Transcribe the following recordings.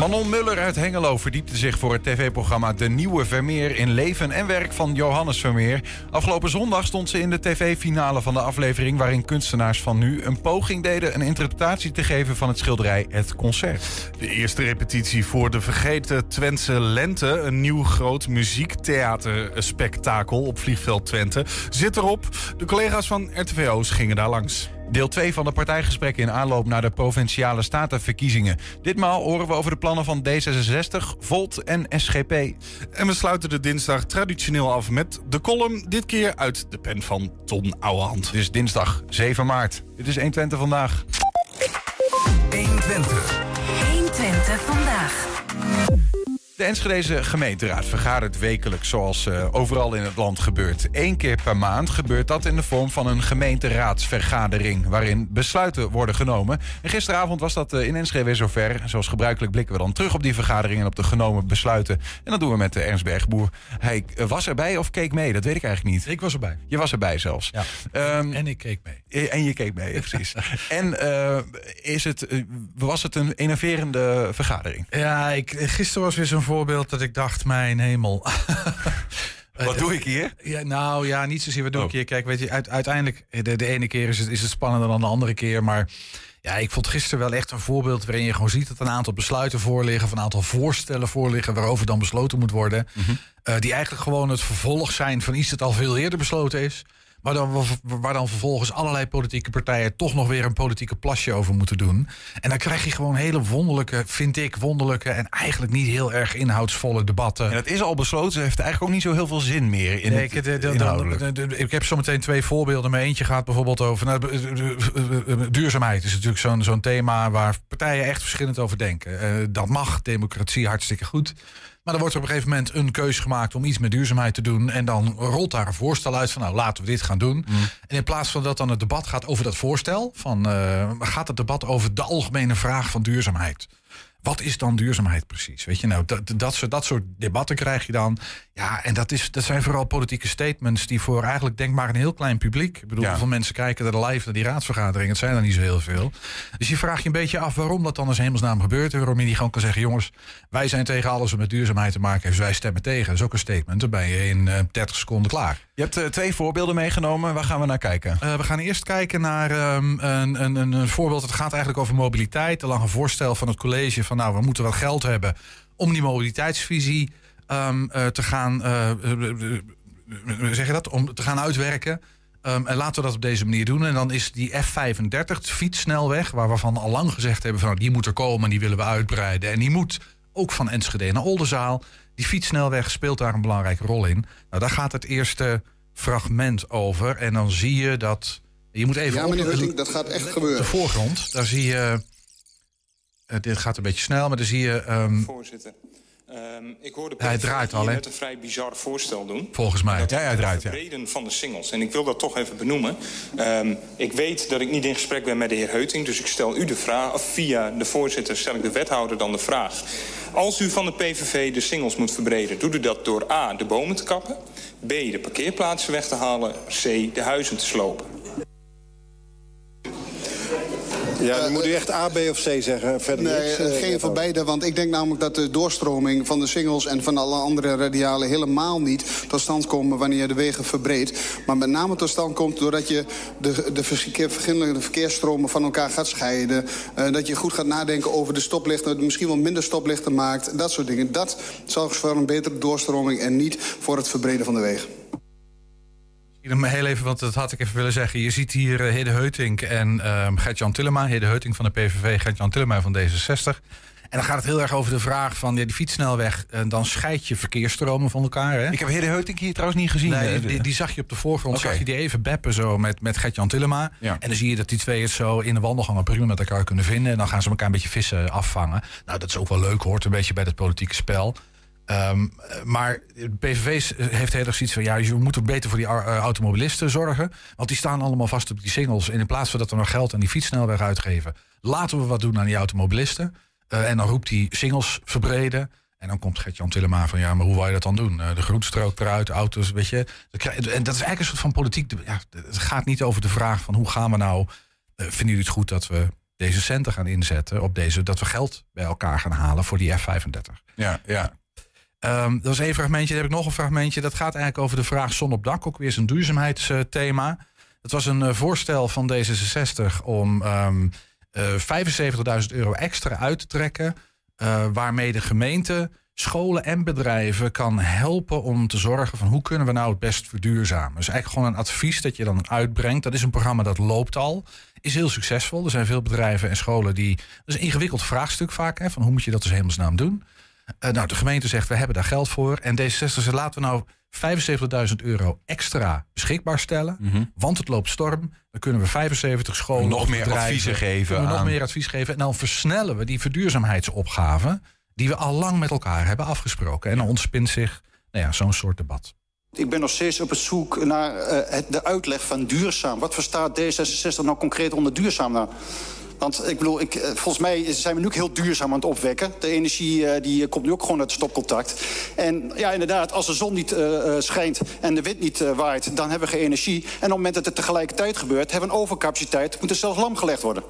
Manon Muller uit Hengelo verdiepte zich voor het tv-programma De Nieuwe Vermeer in leven en werk van Johannes Vermeer. Afgelopen zondag stond ze in de tv-finale van de aflevering waarin kunstenaars van nu een poging deden een interpretatie te geven van het schilderij Het Concert. De eerste repetitie voor de vergeten Twentse Lente, een nieuw groot muziektheaterspektakel op Vliegveld Twente, zit erop. De collega's van RTVO's gingen daar langs. Deel 2 van de partijgesprekken in aanloop naar de provinciale statenverkiezingen. Ditmaal horen we over de plannen van D66, Volt en SGP. En we sluiten de dinsdag traditioneel af met de column. Dit keer uit de pen van Ton Ouwehand. Het is dinsdag 7 maart. Dit is 120 vandaag. 120. 120 vandaag. De Enschedeze gemeenteraad vergadert wekelijks zoals uh, overal in het land gebeurt. Eén keer per maand gebeurt dat in de vorm van een gemeenteraadsvergadering... waarin besluiten worden genomen. En gisteravond was dat uh, in Enschede weer zover. Zoals gebruikelijk blikken we dan terug op die vergadering... en op de genomen besluiten. En dat doen we met de Ernst Bergboer. Hij uh, was erbij of keek mee? Dat weet ik eigenlijk niet. Ik was erbij. Je was erbij zelfs. Ja. Um, en ik keek mee. En je keek mee, precies. en is het, was het een enerverende vergadering? Ja, ik, gisteren was weer zo'n voorbeeld dat ik dacht, mijn hemel. Wat doe ik hier? Ja, nou ja, niet zozeer wat doe ik oh. hier. Kijk, weet je, uiteindelijk, de, de ene keer is het, is het spannender dan de andere keer. Maar ja, ik vond gisteren wel echt een voorbeeld waarin je gewoon ziet dat een aantal besluiten voorliggen, of een aantal voorstellen voorliggen waarover dan besloten moet worden. Mm die eigenlijk gewoon het vervolg zijn van iets dat al veel eerder besloten is. Dan, waar dan vervolgens allerlei politieke partijen toch nog weer een politieke plasje over moeten doen. En dan krijg je gewoon hele wonderlijke, vind ik, wonderlijke en eigenlijk niet heel erg inhoudsvolle debatten. En het is al besloten, ze heeft eigenlijk ook niet zo heel veel zin meer in nee, het, ik, heb zo meteen twee voorbeelden. Maar eentje gaat bijvoorbeeld over nou, duurzaamheid. is natuurlijk zo'n zo'n thema waar partijen echt verschillend over denken. Uh, dat mag, democratie hartstikke goed. Maar er wordt op een gegeven moment een keuze gemaakt om iets met duurzaamheid te doen. En dan rolt daar een voorstel uit van nou laten we dit gaan doen. Mm. En in plaats van dat dan het debat gaat over dat voorstel, van, uh, gaat het debat over de algemene vraag van duurzaamheid. Wat is dan duurzaamheid precies? Weet je nou, dat, dat, dat soort debatten krijg je dan. Ja, en dat, is, dat zijn vooral politieke statements die voor eigenlijk denk maar een heel klein publiek. Ik bedoel, ja. hoeveel mensen kijken naar de live naar die raadsvergadering? Het zijn er niet zo heel veel. Dus je vraagt je een beetje af waarom dat dan als hemelsnaam gebeurt. En waarom je niet gewoon kan zeggen: jongens, wij zijn tegen alles wat met duurzaamheid te maken heeft. Dus wij stemmen tegen. Dat is ook een statement. Dan ben je in uh, 30 seconden klaar. Je hebt uh, twee voorbeelden meegenomen. Waar gaan we naar kijken? Uh, we gaan eerst kijken naar um, een, een, een, voorbeeld. Het gaat eigenlijk over mobiliteit. Er lag een voorstel van het college van nou, we moeten wel geld hebben om die mobiliteitsvisie um, uh, te gaan, zeg je dat, om te gaan uitwerken. Um, en laten we dat op deze manier doen. En dan is die F35, de fietssnelweg, waar we van al lang gezegd hebben van nou, die moet er komen en die willen we uitbreiden. En die moet ook van Enschede naar Oldenzaal. Die fietssnelweg speelt daar een belangrijke rol in. Nou, daar gaat het eerste fragment over. En dan zie je dat. Je moet even. Ja, meneer Hutting, dat gaat echt gebeuren. De voorgrond, daar zie je. Uh, dit gaat een beetje snel, maar dan zie je. Um, Voorzitter. Um, ik hoorde hij draait al, net een vrij bizar voorstel doen. Volgens mij. Dat ja, hij draait. Het verbreden van de singles. En ik wil dat toch even benoemen. Um, ik weet dat ik niet in gesprek ben met de heer Heuting. Dus ik stel u de vraag, of via de voorzitter stel ik de wethouder dan de vraag. Als u van de PVV de singles moet verbreden, doet u dat door A, de bomen te kappen. B, de parkeerplaatsen weg te halen. C, de huizen te slopen. Ja, dan moet u echt A, B of C zeggen. Verder nee, niks, uh, geen van beide. Want ik denk namelijk dat de doorstroming van de singles... en van alle andere radialen helemaal niet tot stand komen... wanneer je de wegen verbreedt. Maar met name tot stand komt doordat je de, de verschillende verkeersstromen van elkaar gaat scheiden. Uh, dat je goed gaat nadenken over de stoplichten. Misschien wel minder stoplichten maakt. Dat soort dingen. Dat zorgt voor een betere doorstroming... en niet voor het verbreden van de wegen. Heel even, want dat had ik even willen zeggen. Je ziet hier uh, Hidde Heutink en um, Gert-Jan Tillema. Hidde Heutink van de PVV, Gert-Jan Tillema van D66. En dan gaat het heel erg over de vraag van ja, die fietssnelweg. En dan scheid je verkeersstromen van elkaar. Hè? Ik heb Hidde Heutink hier trouwens niet gezien. Nee, die, die, zag je op de voorgrond. Okay. Zag je die even beppen zo met, met Gert-Jan Tillema. Ja. En dan zie je dat die twee het zo in de wandelgangen prima met elkaar kunnen vinden. En dan gaan ze elkaar een beetje vissen afvangen. Nou, dat is ook wel leuk, hoort een beetje bij het politieke spel. Um, maar PVV heeft heel erg zoiets van... ja, je moet beter voor die uh, automobilisten zorgen. Want die staan allemaal vast op die singles. En in plaats van dat we nog geld aan die fietssnelweg uitgeven... laten we wat doen aan die automobilisten. Uh, en dan roept die singles verbreden. En dan komt Gert-Jan Tillema van... ja, maar hoe wil je dat dan doen? Uh, de groenstrook eruit, auto's, weet je. En dat is eigenlijk een soort van politiek... Ja, het gaat niet over de vraag van hoe gaan we nou... vinden jullie het goed dat we deze centen gaan inzetten op deze, dat we geld bij elkaar gaan halen voor die F-35. Ja, ja. Um, dat was één fragmentje. Dan heb ik nog een fragmentje. Dat gaat eigenlijk over de vraag zon op dak. Ook weer een duurzaamheidsthema. Het was een uh, voorstel van D66 om um, uh, 75.000 euro extra uit te trekken. Uh, waarmee de gemeente, scholen en bedrijven kan helpen om te zorgen van hoe kunnen we nou het best verduurzamen. Dus eigenlijk gewoon een advies dat je dan uitbrengt. Dat is een programma dat loopt al. Is heel succesvol. Er zijn veel bedrijven en scholen die. Dat is een ingewikkeld vraagstuk vaak. Hè, van hoe moet je dat dus hemelsnaam doen? Uh, nou, de gemeente zegt, we hebben daar geld voor. En D66 zegt, laten we nou 75.000 euro extra beschikbaar stellen. Mm -hmm. Want het loopt storm. Dan kunnen we 75 scholen... Nog meer adviezen geven. Aan... Nog meer advies geven. En dan versnellen we die verduurzaamheidsopgave... die we al lang met elkaar hebben afgesproken. En dan ontspint zich nou ja, zo'n soort debat. Ik ben nog steeds op het zoek naar uh, het, de uitleg van duurzaam. Wat verstaat D66 nou concreet onder duurzaam nou? Want ik bedoel, ik, volgens mij zijn we nu ook heel duurzaam aan het opwekken. De energie uh, die komt nu ook gewoon uit stopcontact. En ja, inderdaad, als de zon niet uh, schijnt en de wind niet uh, waait... dan hebben we geen energie. En op het moment dat het tegelijkertijd gebeurt... hebben we een overcapaciteit, moet er zelfs lam gelegd worden.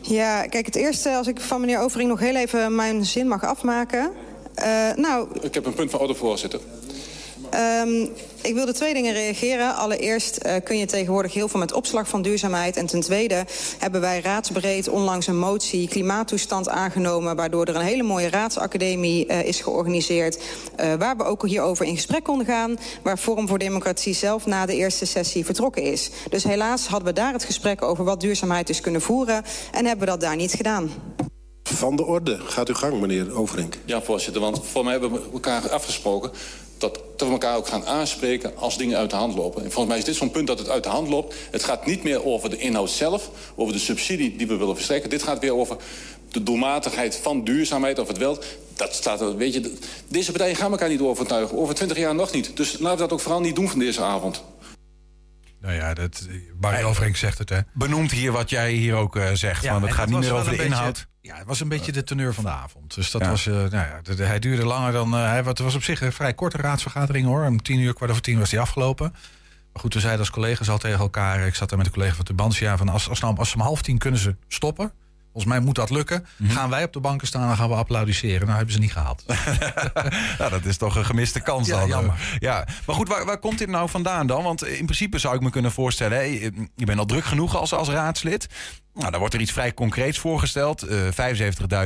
Ja, kijk, het eerste, als ik van meneer Overing nog heel even mijn zin mag afmaken... nou... Ik heb een punt van orde, voorzitter. Um, ik wilde twee dingen reageren. Allereerst uh, kun je tegenwoordig heel veel met opslag van duurzaamheid. En ten tweede hebben wij raadsbreed onlangs een motie klimaattoestand aangenomen... waardoor er een hele mooie raadsacademie uh, is georganiseerd... Uh, waar we ook hierover in gesprek konden gaan... waar Forum voor Democratie zelf na de eerste sessie vertrokken is. Dus helaas hadden we daar het gesprek over wat duurzaamheid is kunnen voeren... en hebben we dat daar niet gedaan. Van de orde. Gaat uw gang, meneer Overink. Ja, voorzitter, want voor mij hebben we elkaar afgesproken dat, we elkaar ook gaan aanspreken als dingen uit de hand lopen. En volgens mij is dit zo'n punt dat het uit de hand loopt. Het gaat niet meer over de inhoud zelf, over de subsidie die we willen verstrekken. Dit gaat weer over de doelmatigheid van duurzaamheid of het wel. Dat staat weet je, deze partijen gaan elkaar niet overtuigen. Over twintig jaar nog niet. Dus laten we dat ook vooral niet doen van deze avond. Nou ja, dat, Barry Overink zegt het, hè. Benoemt hier wat jij hier ook uh, zegt. Ja, want het gaat niet meer over de inhoud. Ja, het was een beetje de teneur van de avond. Dus dat ja. was, uh, nou ja, de, de, hij duurde langer dan... Uh, hij, het was op zich een vrij korte raadsvergadering, hoor. Om tien uur, kwart over tien was die afgelopen. Maar goed, we zeiden als collega's al tegen elkaar... Ik zat daar met de collega van Tubantia van... Als, als, nou, als ze om half tien kunnen ze stoppen... Volgens mij moet dat lukken. -hmm. Gaan wij op de banken staan en gaan we applaudisseren. Nou hebben ze niet gehaald. nou, dat is toch een gemiste kans ja, dan. Jammer. Ja, maar goed, waar, waar, komt dit nou vandaan dan? Want in principe zou ik me kunnen voorstellen... Hey, je bent al druk genoeg als, als raadslid. Nou, dan wordt er iets vrij concreets voorgesteld. Uh,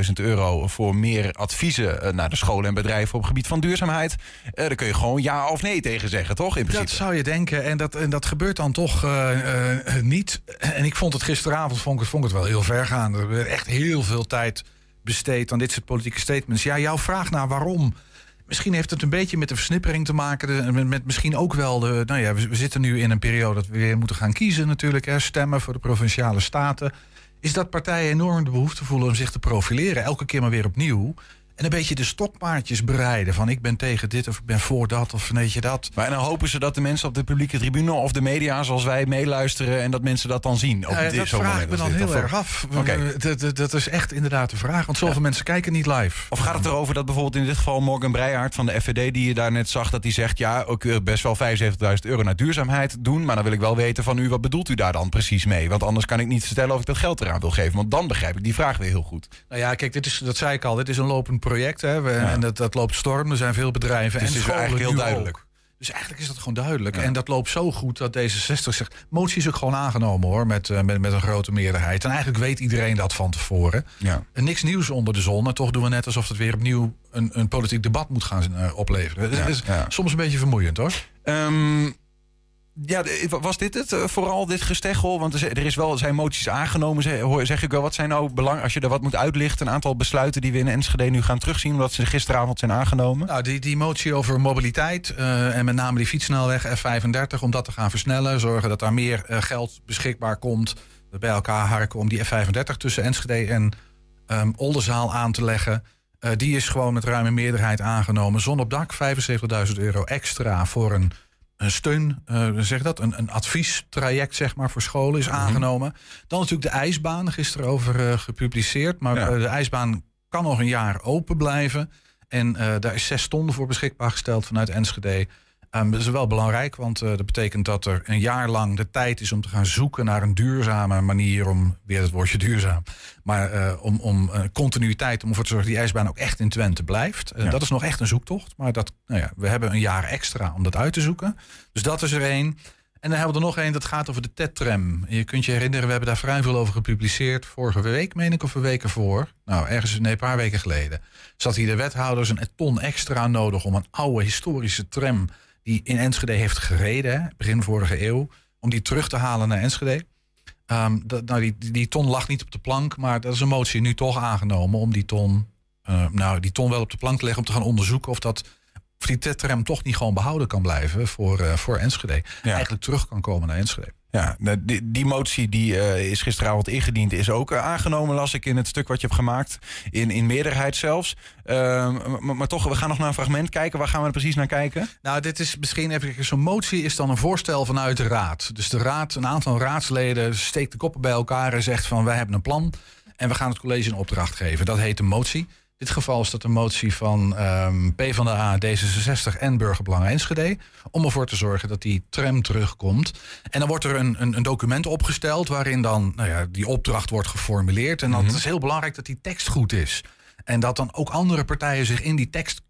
75.000 euro voor meer adviezen uh, naar de scholen en bedrijven op het gebied van duurzaamheid. Uh, daar kun je gewoon ja of nee tegen zeggen, toch? In principe. Dat zou je denken. En dat, en dat gebeurt dan toch niet. En ik vond het gisteravond vond ik, vond het wel heel ver gaan. Er werd echt heel veel tijd besteed aan dit soort politieke statements. Ja, jouw vraag naar waarom. Misschien heeft het een beetje met de versnippering te maken. Met, misschien ook wel de. Nou ja, we, we, zitten nu in een periode dat we weer moeten gaan kiezen, natuurlijk. Hè, stemmen voor de provinciale staten. Is dat partijen enorm de behoefte voelen om zich te profileren. Elke keer maar weer opnieuw. En een beetje de stokpaardjes bereiden. Van ik ben tegen dit of ik ben voor dat of weet je dat. Maar en dan hopen ze dat de mensen op de publieke tribune of de media zoals wij meeluisteren. En dat mensen dat dan zien. Op ja, dit dat vraag ik me dan heel erg af. Okay. Dat, dat, is echt inderdaad de vraag. Want zoveel ja. mensen kijken niet live. Of gaat het erover dat bijvoorbeeld in dit geval Morgan Breijaard van de FVD die je daar net zag. Dat hij zegt ja ook best wel 75.000 euro naar duurzaamheid doen. Maar dan wil ik wel weten van u wat bedoelt u daar dan precies mee. Want anders kan ik niet vertellen of ik dat geld eraan wil geven. Want dan begrijp ik die vraag weer heel goed. Nou ja kijk dit is, dat zei ik al. Dit is een lopend project. Hè. We, ja. En dat, dat loopt storm. Er zijn veel bedrijven. Dus en het is eigenlijk heel duidelijk. Ook. Dus eigenlijk is dat gewoon duidelijk. Ja. En dat loopt zo goed dat D66 zegt... motie is ook gewoon aangenomen hoor, met, uh, met, met een grote meerderheid. En eigenlijk weet iedereen dat van tevoren. Ja. En niks nieuws onder de zon. En toch doen we net alsof het weer opnieuw een, een politiek debat moet gaan uh, opleveren. Het is ja. soms een beetje vermoeiend hoor. Um, ja, was dit het? Vooral dit gesteggel? Want er is wel, zijn moties aangenomen. Zeg ik wel, wat zijn nou belang als je er wat moet uitlichten? Een aantal besluiten die we in Enschede nu gaan terugzien, omdat ze gisteravond zijn aangenomen? Nou, die, die motie over mobiliteit uh, en met name die fietssnelweg F35, om dat te gaan versnellen. Zorgen dat daar meer uh, geld beschikbaar komt. Bij elkaar harken om die F35 tussen Enschede en um, Oldenzaal aan te leggen. Die is gewoon met ruime meerderheid aangenomen. Zon op dak, 75.000 euro extra voor een steun, uh, zeg dat, een, een adviestraject zeg maar voor scholen is aangenomen. Mm -hmm. Dan natuurlijk de ijsbaan, gisteren over uh, gepubliceerd. Maar ja. uh, de ijsbaan kan nog een jaar open blijven. En daar is zes ton voor beschikbaar gesteld vanuit Enschede. Um, dat is wel belangrijk, want uh, dat betekent dat er een jaar lang de tijd is om te gaan zoeken naar een duurzame manier om, weer het woordje duurzaam, maar uh, om, om uh, continuïteit, om ervoor te zorgen dat die ijsbaan ook echt in Twente blijft. Ja. Dat is nog echt een zoektocht, maar dat, nou ja, we hebben een jaar extra om dat uit te zoeken. Dus dat is er één. En dan hebben we er nog één, dat gaat over de TED-tram. Je kunt je herinneren, we hebben daar vrij veel over gepubliceerd. Vorige week, meen ik, of een week ervoor. Nou, ergens, nee, een paar weken geleden. Zat hier de wethouders een ton extra nodig om een oude historische tram... die in Enschede heeft gereden, begin vorige eeuw... om die terug te halen naar Enschede. Um, dat, nou, die, die ton lag niet op de plank, maar dat is een motie nu toch aangenomen... om die ton, uh, nou, die ton wel op de plank te leggen... om te gaan onderzoeken of dat of die tetrem toch niet gewoon behouden kan blijven voor, uh, voor Enschede. Ja. Eigenlijk terug kan komen naar Enschede. Ja, die, die motie die uh, is gisteravond ingediend, is ook uh, aangenomen, las ik in het stuk wat je hebt gemaakt. In, in meerderheid zelfs. Maar, maar, toch, we gaan nog naar een fragment kijken. Waar gaan we er precies naar kijken? Nou, dit is misschien even. Zo'n motie is dan een voorstel vanuit de raad. Dus de raad, een aantal raadsleden steekt de koppen bij elkaar en zegt van wij hebben een plan. En we gaan het college een opdracht geven. Dat heet een motie dit geval is dat een motie van um, PvdA, D66 en Burgerbelangen Enschede... om ervoor te zorgen dat die tram terugkomt. En dan wordt er een, een, een document opgesteld... waarin dan nou ja, die opdracht wordt geformuleerd. En dan mm -hmm. is heel belangrijk dat die tekst goed is. En dat dan ook andere partijen zich in die tekst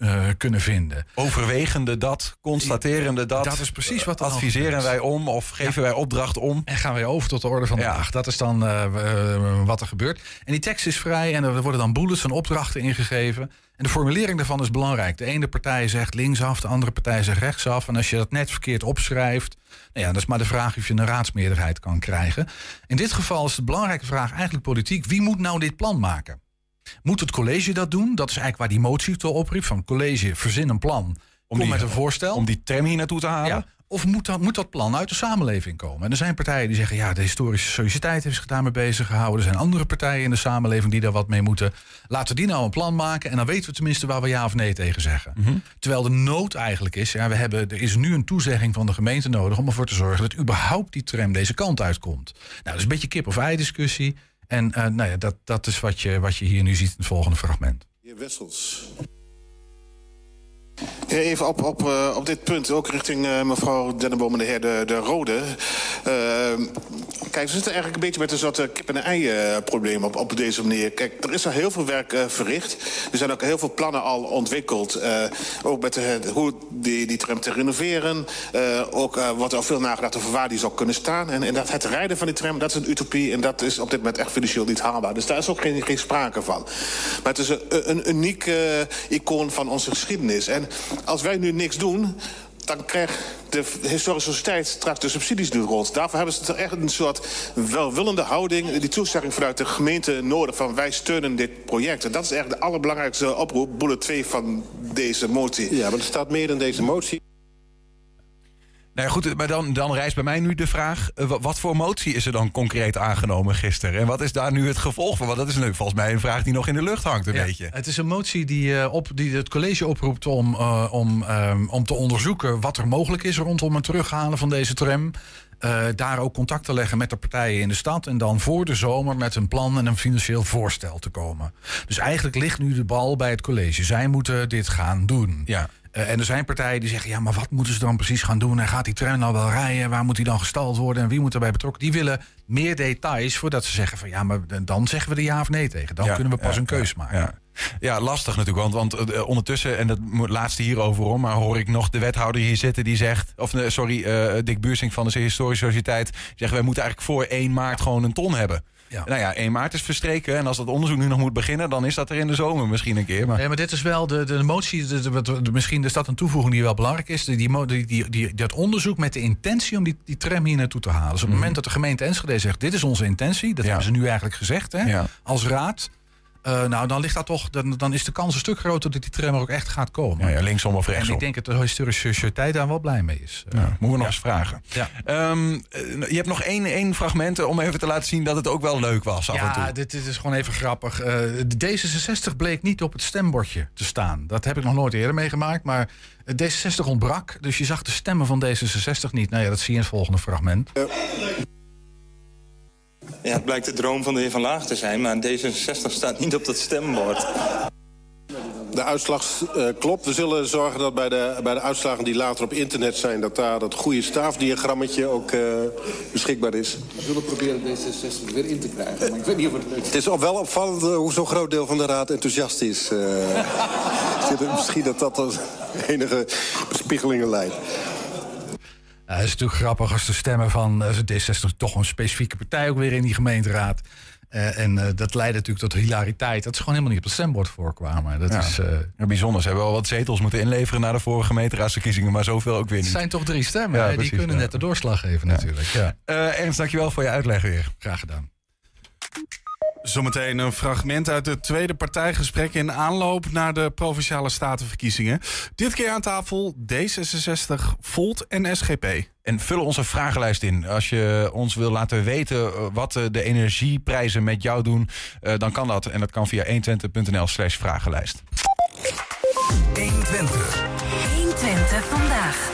uh, kunnen vinden. Overwegende dat, constaterende dat. Dat is precies wat Adviseren wij om of geven ja. wij opdracht om. En gaan wij over tot de orde van de ja. dag. Dat is dan uh, uh, wat er gebeurt. En die tekst is vrij en er worden dan bullets en opdrachten ingegeven. En de formulering daarvan is belangrijk. De ene partij zegt linksaf, de andere partij zegt rechtsaf. En als je dat net verkeerd opschrijft, nou ja, dat is maar de vraag of je een raadsmeerderheid kan krijgen. In dit geval is de belangrijke vraag eigenlijk politiek: wie moet nou dit plan maken? Moet het college dat doen? Dat is eigenlijk waar die motie toe opriep. Van college, verzin een plan. Om die, met een voorstel. Om die term hier naartoe te halen? Ja. Of moet dat, moet dat plan uit de samenleving komen? En er zijn partijen die zeggen... ja, de historische sociëteit heeft zich daarmee bezig gehouden. Er zijn andere partijen in de samenleving die daar wat mee moeten. Laten we die nou een plan maken... en dan weten we tenminste waar we ja of nee tegen zeggen. Mm -hmm. Terwijl de nood eigenlijk is... Ja, we hebben, er is nu een toezegging van de gemeente nodig... om ervoor te zorgen dat überhaupt die tram deze kant uitkomt. Nou, dat is een beetje kip-of-ei discussie... En uh, nou ja, dat, dat is wat je, wat je hier nu ziet in het volgende fragment. Heer Wessels. Even op, op, uh, op dit punt, ook richting uh, mevrouw Denneboom en de heer De, de Rode. Uh, kijk, we zitten eigenlijk een beetje met een soort kip-en-ei-probleem op, op deze manier. Kijk, er is al heel veel werk verricht. Er zijn ook heel veel plannen al ontwikkeld. ook met de, hoe die, die tram te renoveren. ook wordt al veel nagedacht over waar die zou kunnen staan. En, en dat het rijden van die tram, dat is een utopie. En dat is op dit moment echt financieel niet haalbaar. Dus daar is ook geen, geen sprake van. Maar het is een, een uniek icoon van onze geschiedenis. En als wij nu niks doen, dan krijgt de historische sociëteit straks de subsidies nu rond. Daarvoor hebben ze echt een soort welwillende houding... die toezegging vanuit de gemeente nodig van wij steunen dit project. En dat is eigenlijk de allerbelangrijkste oproep, bullet 2 van deze motie. Ja, maar er staat meer in deze motie. Nou ja, goed, maar dan, dan rijst bij mij nu de vraag... Uh, wat voor motie is er dan concreet aangenomen gisteren? En wat is daar nu het gevolg van? Want dat is nu volgens mij een vraag die nog in de lucht hangt een ja, beetje. Het is een motie die, uh, op, die het college oproept om, uh, om, um, om te onderzoeken... wat er mogelijk is rondom het terughalen van deze tram... Uh, daar ook contact te leggen met de partijen in de stad. En dan voor de zomer met een plan en een financieel voorstel te komen. Dus eigenlijk ligt nu de bal bij het college. Zij moeten dit gaan doen. Ja. Uh, en er zijn partijen die zeggen: ja, maar wat moeten ze dan precies gaan doen? En gaat die tram nou wel rijden? Waar moet die dan gestald worden? En wie moet erbij betrokken? Die willen meer details voordat ze zeggen: van ja, maar dan zeggen we de ja of nee tegen. Dan ja, kunnen we pas ja, een keus maken. Ja. Ja, lastig natuurlijk. Want, want uh, ondertussen, en dat laatste hierover om, maar hoor ik nog de wethouder hier zitten die zegt, of uh, sorry, uh, Dick Buursing van de Historische Sociëteit, zegt wij moeten eigenlijk voor 1 maart gewoon een ton hebben. Ja. Nou ja, 1 maart is verstreken. En als dat onderzoek nu nog moet beginnen, dan is dat er in de zomer misschien een keer. Maar, nee, maar dit is wel de, de motie. De, de, de, misschien is dat een toevoeging die wel belangrijk is. Die, die, die, die, dat onderzoek met de intentie om die, die tram hier naartoe te halen. Dus op het mm. moment dat de gemeente Enschede zegt: Dit is onze intentie. Dat ja. hebben ze nu eigenlijk gezegd hè, als raad. Uh, nou, dan ligt dat toch, dan, dan is de kans een stuk groter dat die tram er ook echt gaat komen. Ja, ja linksom of rechtsom. En ik denk dat de historische sociëteit daar wel blij mee is. Ja, moeten we nog ja. eens vragen. Ja. Um, je hebt nog één, één fragment om even te laten zien dat het ook wel leuk was af ja, en toe. Ja, dit, dit, is gewoon even grappig. Uh, de D66 bleek niet op het stembordje te staan. Dat heb ik nog nooit eerder meegemaakt, maar D66 ontbrak. Dus je zag de stemmen van D66 niet. Nou ja, dat zie je in het volgende fragment. Ja, het blijkt de droom van de heer Van Laag te zijn, maar D66 staat niet op dat stembord. de uitslag uh, klopt. We zullen zorgen dat bij de, bij de uitslagen die later op internet zijn... dat daar dat goede staafdiagrammetje ook uh, beschikbaar is. We zullen proberen D66 weer in te krijgen, maar ik weet niet of het lukt. Het is wel opvallend hoe zo'n groot deel van de raad enthousiast is. Uh, misschien dat dat tot enige bespiegelingen leidt. Uh, het is natuurlijk grappig als de stemmen van uh, D60 toch een specifieke partij ook weer in die gemeenteraad. Uh, en uh, dat leidde natuurlijk tot hilariteit. Dat ze gewoon helemaal niet op het stembord voorkwamen. Dat ja. is uh, ja, bijzonder. Ze hebben wel wat zetels moeten inleveren na de vorige gemeenteraadsverkiezingen, maar zoveel ook weer niet. Het zijn toch drie stemmen. Ja, die kunnen net de doorslag geven natuurlijk. Ja. Ernst, dankjewel voor je uitleg weer. Graag gedaan. Zometeen een fragment uit het tweede partijgesprek in aanloop naar de provinciale statenverkiezingen. Dit keer aan tafel D66, Volt en SGP. En vul onze vragenlijst in. Als je ons wil laten weten wat de energieprijzen met jou doen, dan kan dat. En dat kan via 120.nl slash vragenlijst. 120. 120 vandaag.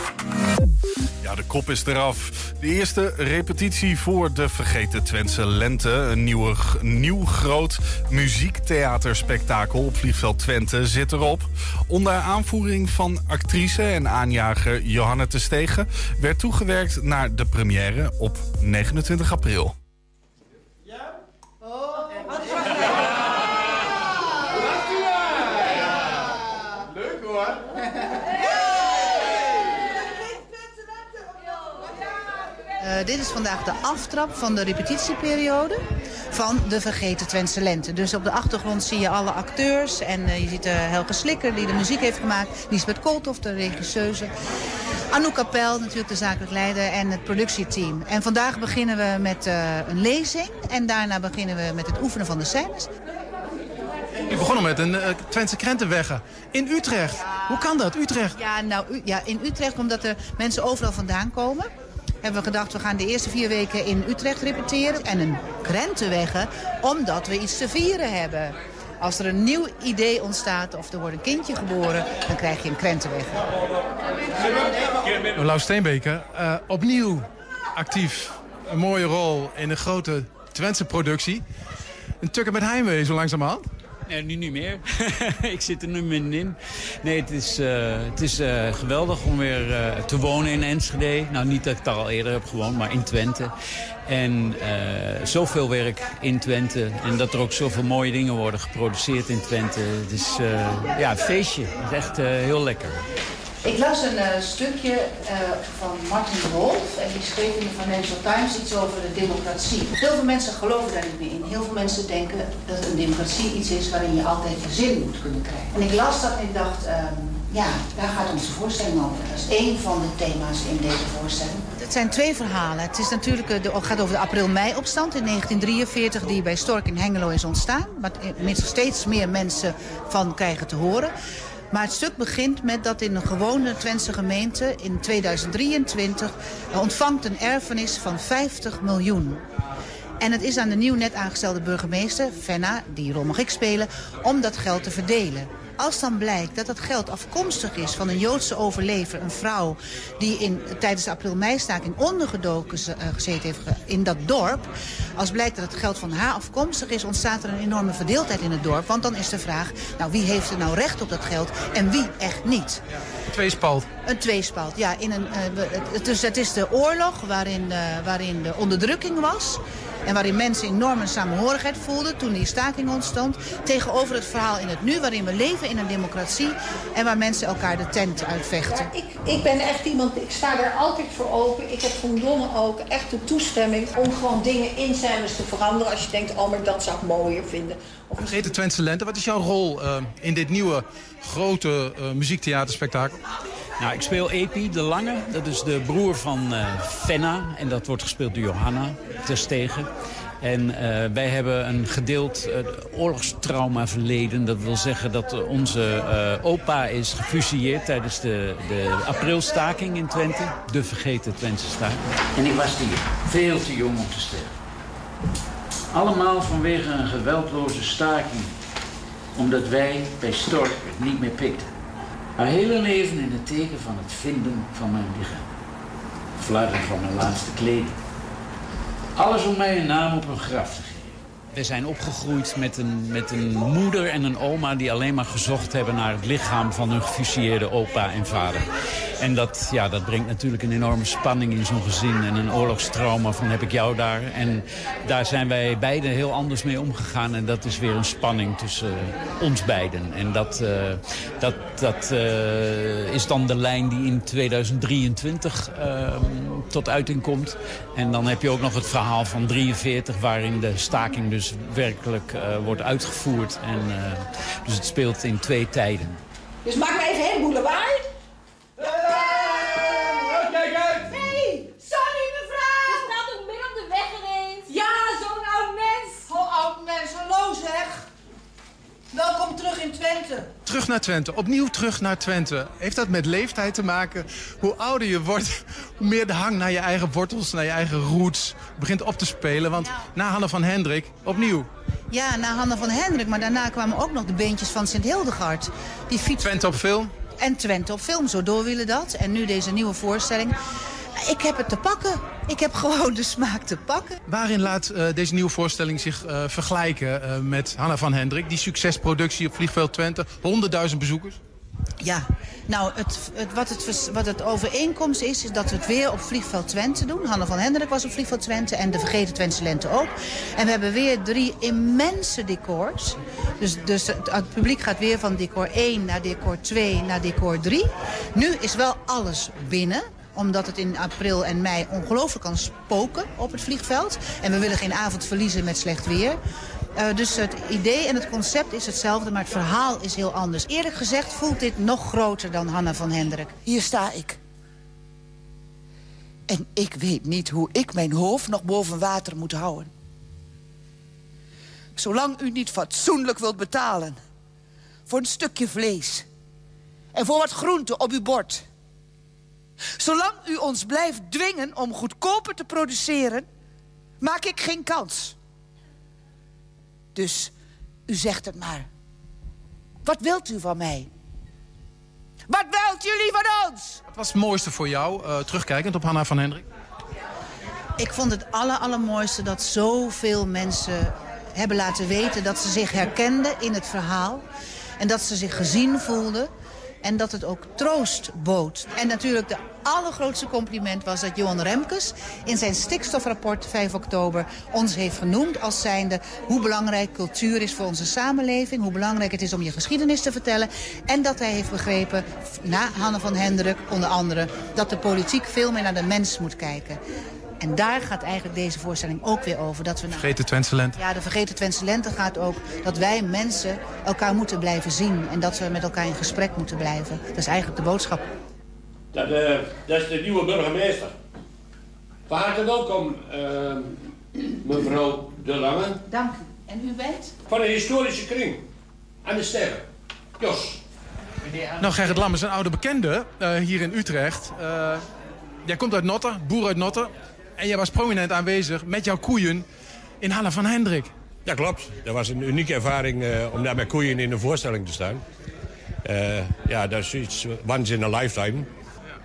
Ja, de kop is eraf. De eerste repetitie voor de Vergeten Twentse Lente. Een nieuwe, nieuw groot muziektheaterspektakel op vliegveld Twente zit erop. Onder aanvoering van actrice en aanjager Johanne te Stegen... werd toegewerkt naar de première op 29 april. Uh, dit is vandaag de aftrap van de repetitieperiode van de Vergeten Twentse Lente. Dus op de achtergrond zie je alle acteurs en uh, je ziet uh, Helge Slikker die de muziek heeft gemaakt. Lisbeth Kooltof, de regisseuse. Anouk Kapel, natuurlijk de zakelijk leider en het productieteam. En vandaag beginnen we met een lezing en daarna beginnen we met het oefenen van de scènes. U begonnen met een uh, Twentse krentenweggen in Utrecht. Hoe kan dat, Utrecht? Ja, nou, ja, in Utrecht, omdat er mensen overal vandaan komen hebben we gedacht, we gaan de eerste vier weken in Utrecht repeteren. En een krentenweggen, omdat we iets te vieren hebben. Als er een nieuw idee ontstaat of er wordt een kindje geboren, dan krijg je een krentenweggen. Lau Steenbeker, uh, opnieuw actief. Een mooie rol in een grote Twentse productie. Een tukker met heimwee zo langzamerhand. Nee, nu niet meer. ik zit er nu min in. Nee, het is, uh, het is uh, geweldig om weer uh, te wonen in Enschede. Nou, niet dat ik daar al eerder heb gewoond, maar in Twente. En zoveel werk in Twente. En dat er ook zoveel mooie dingen worden geproduceerd in Twente. Het is ja, een feestje. Het is echt heel lekker. Ik las een uh, stukje uh, van Martin Wolf en die schreef in de Financial Times iets over de democratie. Heel veel mensen geloven daar niet meer in. Heel veel mensen denken dat een democratie iets is waarin je altijd je zin moet kunnen krijgen. En ik las dat en ik dacht, um, ja, daar gaat onze voorstelling over. Dat is één van de thema's in deze voorstelling. Het zijn twee verhalen. Het is natuurlijk, het gaat over de april-mei-opstand in 1943 die bij Stork in Hengelo is ontstaan. Waar minstens steeds meer mensen van krijgen te horen. Maar het stuk begint met dat in een gewone Twentse gemeente in 2023 ontvangt een erfenis van 50 miljoen. En het is aan de nieuw net aangestelde burgemeester, Fenna, die rol mag ik spelen, om dat geld te verdelen. Als dan blijkt dat dat geld afkomstig is van een Joodse overlever, een vrouw... die in, tijdens de april-meistaking ondergedoken uh, gezeten heeft in dat dorp... als blijkt dat het geld van haar afkomstig is, ontstaat er een enorme verdeeldheid in het dorp. Want dan is de vraag, nou wie heeft er nou recht op dat geld en wie echt niet? Tweespalt. Een tweespalt, ja. In een, uh, het, dus het is de oorlog waarin, uh, waarin de onderdrukking was... En waarin mensen enorme samenhorigheid voelden toen die staking ontstond. Tegenover het verhaal in het nu, waarin we leven in een democratie. En waar mensen elkaar de tent uitvechten. Ik, ik ben echt iemand, ik sta daar altijd voor open. Ik heb van Donne ook echt de toestemming om gewoon dingen in te veranderen. Als je denkt, oh maar dat zou ik mooier vinden. Of Vergeten Twentse Lente, wat is jouw rol uh, in dit nieuwe grote uh, muziektheaterspektakel? Nou, ik speel Epi de Lange. Dat is de broer van uh, Fenna. En dat wordt gespeeld door Johanna Terstegen. En uh, wij hebben een gedeeld uh, oorlogstrauma verleden. Dat wil zeggen dat onze uh, opa is gefusilleerd tijdens de, de aprilstaking in Twente. De vergeten Twentse staking. En ik was hier veel te jong om te sterven. Allemaal vanwege een geweldloze staking. Omdat wij bij Stork het niet meer pikten. Haar hele leven in het teken van het vinden van mijn lichaam. Flarden van mijn laatste kleding. Alles om mij een naam op een graf te geven. we zijn opgegroeid met een, met een moeder en een oma... die alleen maar gezocht hebben naar het lichaam van hun gefusilleerde opa en vader. En dat, ja, dat brengt natuurlijk een enorme spanning in zo'n gezin... en een oorlogstrauma van heb ik jou daar. En daar zijn wij beiden heel anders mee omgegaan. En dat is weer een spanning tussen ons beiden. En dat, uh, dat, dat uh, is dan de lijn die in 2023 uh, tot uiting komt. En dan heb je ook nog het verhaal van 43... waarin de staking dus werkelijk wordt uitgevoerd. En, dus het speelt in twee tijden. Dus maak maar even boulevard. Kijk uit! Hey, sorry mevrouw! Je staat ook midden op de weg ineens. Ja, zo'n oud mens. Oh, oud mens, hallo zeg. Welkom terug in Twente. Terug naar Twente, opnieuw terug naar Twente. Heeft dat met leeftijd te maken? Hoe ouder je wordt, hoe meer de hang naar je eigen wortels, naar je eigen roots begint op te spelen. Want na Hanne van Hendrik, opnieuw. Ja, na Hanne van Hendrik, maar daarna kwamen ook nog de beentjes van Sint Hildegard. Die fiets... Twente op film? En Twente op film, zo door willen dat. En nu deze nieuwe voorstelling. Ik heb het te pakken. Ik heb gewoon de smaak te pakken. Waarin laat uh, deze nieuwe voorstelling zich uh, vergelijken uh, met Hanna van Hendrik? Die succesproductie op Vliegveld Twente, 100.000 bezoekers. Ja, nou, het, het, wat, het, wat het overeenkomst is, is dat we het weer op Vliegveld Twente doen. Hanne van Hendrik was op Vliegveld Twente en de Vergeten Twentse Lente ook. En we hebben weer drie immense decors. Dus, dus het, het, publiek gaat weer van decor 1 naar decor 2 naar decor 3. Nu is wel alles binnen omdat het in april en mei ongelooflijk kan spoken op het vliegveld. En we willen geen avond verliezen met slecht weer. Uh, dus het idee en het concept is hetzelfde, maar het verhaal is heel anders. Eerlijk gezegd voelt dit nog groter dan Hanna van Hendrik. Hier sta ik. En ik weet niet hoe ik mijn hoofd nog boven water moet houden. Zolang u niet fatsoenlijk wilt betalen... voor een stukje vlees... en voor wat groente op uw bord... Zolang u ons blijft dwingen om goedkoper te produceren... maak ik geen kans. Dus u zegt het maar. Wat wilt u van mij? Wat wilt jullie van ons? Wat was het mooiste voor jou, uh, terugkijkend op Hanna van Hendrik? Ik vond het aller, allermooiste dat zoveel mensen hebben laten weten... dat ze zich herkenden in het verhaal. En dat ze zich gezien voelden. En dat het ook troost bood. En natuurlijk de allergrootste compliment was dat Johan Remkes... in zijn stikstofrapport 5 oktober ons heeft genoemd als zijnde... hoe belangrijk cultuur is voor onze samenleving... hoe belangrijk het is om je geschiedenis te vertellen... en dat hij heeft begrepen, na Hanne van Hendrik onder andere... dat de politiek veel meer naar de mens moet kijken. En daar gaat eigenlijk deze voorstelling ook weer over. Dat we vergeten Twentse Lente. Ja, de Vergeten Twentse Lente gaat ook dat wij mensen elkaar moeten blijven zien. En dat we met elkaar in gesprek moeten blijven. Dat is eigenlijk de boodschap. Dat, uh, dat is de nieuwe burgemeester. Van harte welkom, uh, mevrouw De Lange. Dank u. En u bent? Van de historische kring. Aan de sterren. Jos. Nou, Gerrit Lam is een oude bekende uh, hier in Utrecht. jij komt uit Notter, boer uit Notter. En jij was prominent aanwezig met jouw koeien in Hanna van Hendrik. Ja, klopt. Dat was een unieke ervaring uh, om daar met koeien in een voorstelling te staan. Uh, ja, dat is iets once in a lifetime. Ja,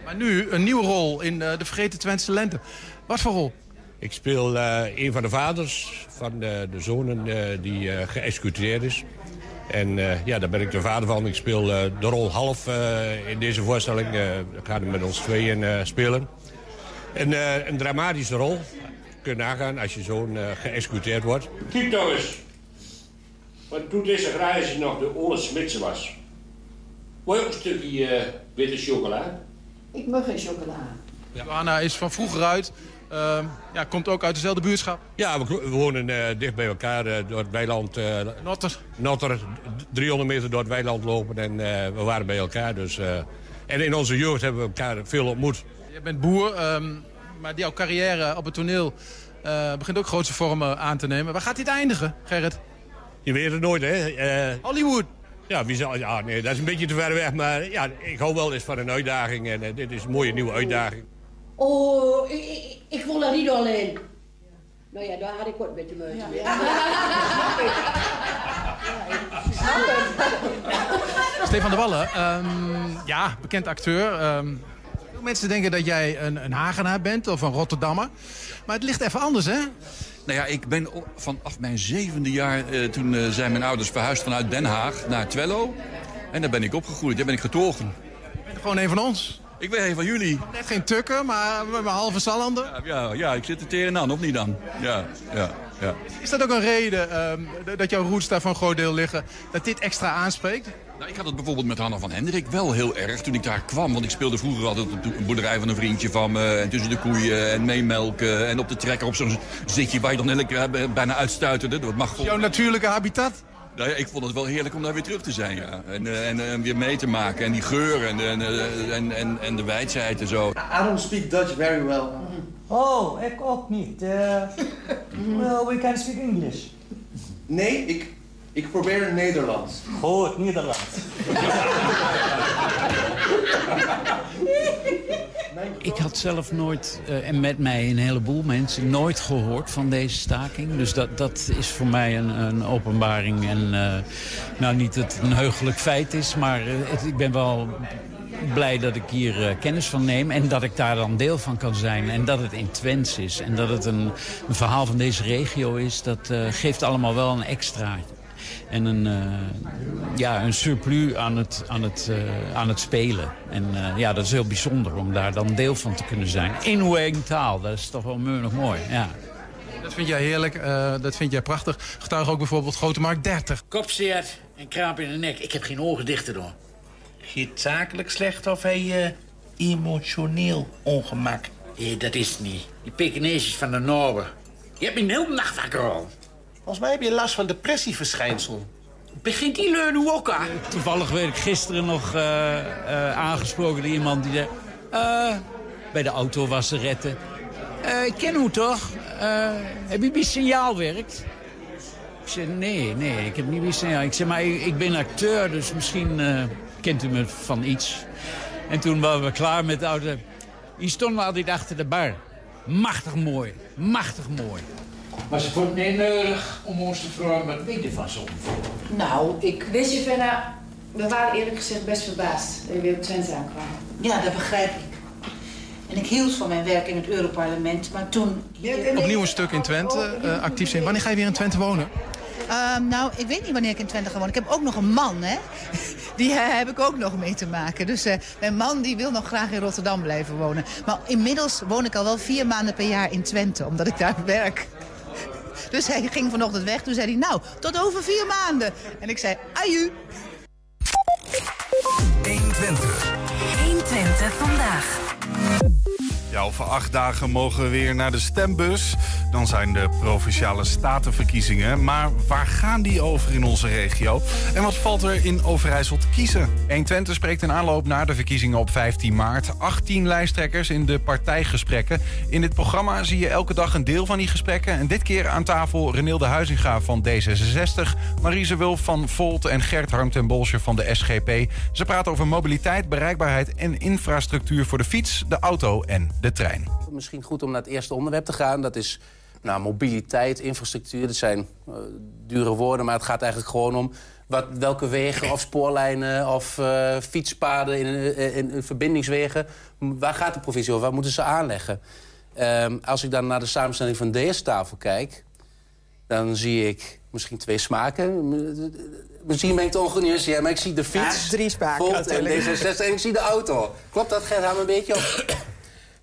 maar nu een nieuwe rol in uh, de Vergeten Twentse Lente. Wat voor rol? Ik speel een van de vaders van de, de zonen die geëxecuteerd is. En ja, daar ben ik de vader van. Ik speel de rol half in deze voorstelling. ik ga met ons tweeën spelen. Een, uh, een dramatische rol. Kun je nagaan als je zo'n uh, geëxecuteerd wordt. Kijk nou eens. Want toen deze grijze nog de Ole Smitse was. Wil je ook een stukje uh, witte chocola? Ik mag geen chocola. Ja. Johanna is van vroeger uit. Uh, ja, komt ook uit dezelfde buurtschap? Ja, we, we wonen uh, dicht bij elkaar uh, door het weiland. Uh, Notter. Notter, 300 meter door het weiland lopen en we waren bij elkaar. Dus, en in onze jeugd hebben we elkaar veel ontmoet. Je bent boer, um, maar jouw carrière op het toneel uh, begint ook grootse vormen aan te nemen. Waar gaat dit eindigen, Gerrit? Je weet het nooit, hè? Uh, Hollywood. Ja, wie zal, ja, nee, dat is een beetje te ver weg. Maar ja, ik hou wel eens van een uitdaging. En uh, dit is een mooie nieuwe uitdaging. Oh, ik, ik, ik wil er niet alleen. Nou ja, daar had ik wat met de meute. Ja. Stefan de Wallen, um, ja, bekend acteur. Um, Mensen denken dat jij een, een Hagenaar bent of een Rotterdammer. Maar het ligt even anders, hè? Nou ja, ik ben vanaf mijn zevende jaar... eh, toen eh, zijn mijn ouders verhuisd vanuit Den Haag naar Twello. En daar ben ik opgegroeid, daar ben ik getogen. Je bent gewoon een van ons. Ik ben een van jullie. Net geen tukker, maar we hebben halve Salander. Ja, ja, ja, ik zit er teren aan, of niet dan? Ja, ja, ja. Is dat ook een reden ehm, dat jouw roots daar een groot deel liggen? Dat dit extra aanspreekt? Nou, ik had het bijvoorbeeld met Hanna van Hendrik wel heel erg toen ik daar kwam. Want ik speelde vroeger altijd op de boerderij van een vriendje van me. En tussen de koeien en meemelken. En op de trekker op zo'n zitje waar je dan elke keer eh, bijna uitstuiterde. Dat mag Jouw natuurlijke habitat? Nou ja, ik vond het wel heerlijk om daar weer terug te zijn, ja. En, eh, en, eh, weer mee te maken. En die geur en, en, en, en, en de wijdheid en zo. I don't speak Dutch very well. Oh, ik ook niet. Eh, well, we can speak English. Nee, ik, ik probeer Nederlands. Goed, Nederlands. Ik had zelf nooit, eh, en met mij een heleboel mensen, nooit gehoord van deze staking. Dus dat, dat is voor mij een, een openbaring. En eh, nou niet dat het een heugelijk feit is, maar eh, het- ik ben wel blij dat ik hier kennis van neem. En dat ik daar dan deel van kan zijn. En dat het in Twents is. En dat het een, een verhaal van deze regio is. Dat eh, geeft allemaal wel een extra. En een, eh, ja, een surplus aan het, aan, het, eh, aan het spelen. En eh, ja, dat is heel bijzonder om daar dan deel van te kunnen zijn. In uw eigen taal, dat is toch wel meunig mooi. Ja. Dat vind jij heerlijk, eh, dat vind jij prachtig. Getuig ook bijvoorbeeld Grote Markt 30. Kopzeer en kraap in de nek. Ik heb geen ogen dichter door. Giet zakelijk slecht of hij eh, emotioneel ongemak? Nee, dat is het niet. Die Pekineesjes van de Noorden. Je hebt me de hele nacht wakker al. Volgens mij heb je last van depressieverschijnsel. Begint die leun nu ook aan? Toevallig werd ik gisteren nog eh, eh, aangesproken door iemand die zei... eh, bij de autowasseretten. Eh ik ken u toch? Eh, heb je bij signaal werkt? Ik zei, nee, nee, ik heb niet bij signaal. Ik zei, maar ik, ik ben acteur, dus misschien eh, kent u me van iets. En toen waren we klaar met de auto. Die stonden altijd achter de bar. Machtig mooi, machtig mooi. Maar ze vond het niet nodig om ons te vragen wat weet je van zo'n Nou, ik... Weet je, Venna, we waren eerlijk gezegd best verbaasd dat je weer op Twente aankwam. Ja, dat begrijp ik. En ik hield van mijn werk in het Europarlement, maar toen... Opnieuw een stuk in Twente eh, actief zijn. Wanneer ga je weer in Twente wonen? Ehm, nou, ik weet niet wanneer ik in Twente ga wonen. Ik heb ook nog een man, hè. Die eh, heb ik ook nog mee te maken. Dus eh, mijn man die wil nog graag in Rotterdam blijven wonen. Maar inmiddels woon ik al wel vier maanden per jaar in Twente, omdat ik daar werk. Dus hij ging vanochtend weg. Toen zei hij, nou, tot over vier maanden. En ik zei, aju. 120. 120 vandaag. Ja, over acht dagen mogen we weer naar de stembus. Dan zijn de provinciale statenverkiezingen. Maar waar gaan die over in onze regio? En wat valt er in Overijssel te kiezen? 120 spreekt in aanloop naar de verkiezingen op 15 maart. 18 lijsttrekkers in de partijgesprekken. In dit programma zie je elke dag een deel van die gesprekken. En dit keer aan tafel Renilde Huizinga van D66... Marise Wulf van Volt en Gert Harm ten Bolsje van de SGP. Ze praten over mobiliteit, bereikbaarheid en infrastructuur... voor de fiets, de auto en de trein. Misschien goed om naar het eerste onderwerp te gaan. Dat is nou, mobiliteit, infrastructuur. Dat zijn eh, dure woorden, maar het gaat eigenlijk gewoon om... Wat, welke wegen of spoorlijnen of eh, fietspaden in, eh, in, in verbindingswegen... waar gaat de provincie over? Waar moeten ze aanleggen? Ehm, als ik dan naar de samenstelling van deze tafel kijk... dan zie ik misschien twee smaken. Misschien ben ik te ongenuanceerd, maar ik zie de fiets... Ja, drie smaken Volt en natuurlijk. D66 en ik zie de auto. Klopt dat, me een beetje op.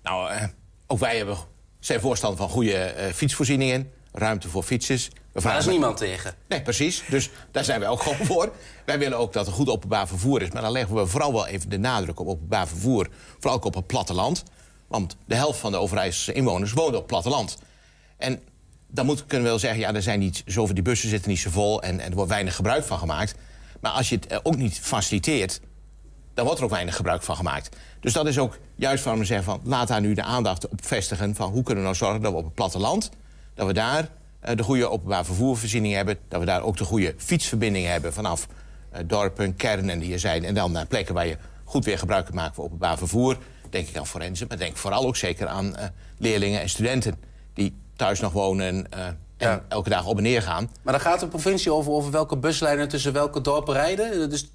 Nou, eh, ook wij hebben, zijn voorstander van goede eh, fietsvoorzieningen. Ruimte voor fietsers. Daar is niemand tegen. Nee, precies. Dus daar zijn wij ook gewoon voor. Wij willen ook dat er goed openbaar vervoer is. Maar dan leggen we vooral wel even de nadruk op openbaar vervoer. Vooral ook op het platteland. Want de helft van de Overijsselse inwoners woont op het platteland. En dan moet, kunnen we wel zeggen... ja, er zijn niet zoveel, die bussen zitten niet zo vol... en, en er wordt weinig gebruik van gemaakt. Maar als je het eh, ook niet faciliteert... dan wordt er ook weinig gebruik van gemaakt. Dus dat is ook juist waarom we zeggen van... laat daar nu de aandacht op vestigen... van hoe kunnen we nou zorgen dat we op het platteland... dat we daar eh, de goede openbaar vervoervoorziening hebben... dat we daar ook de goede fietsverbindingen hebben... vanaf eh, dorpen, kernen die er zijn... en dan naar plekken waar je goed weer gebruik kunt maken van openbaar vervoer. Denk ik aan forensen, maar denk vooral ook zeker aan eh, leerlingen en studenten... die thuis nog wonen en elke dag op en neer gaan. Maar dan gaat de provincie over, over welke buslijnen tussen welke dorpen rijden. Dus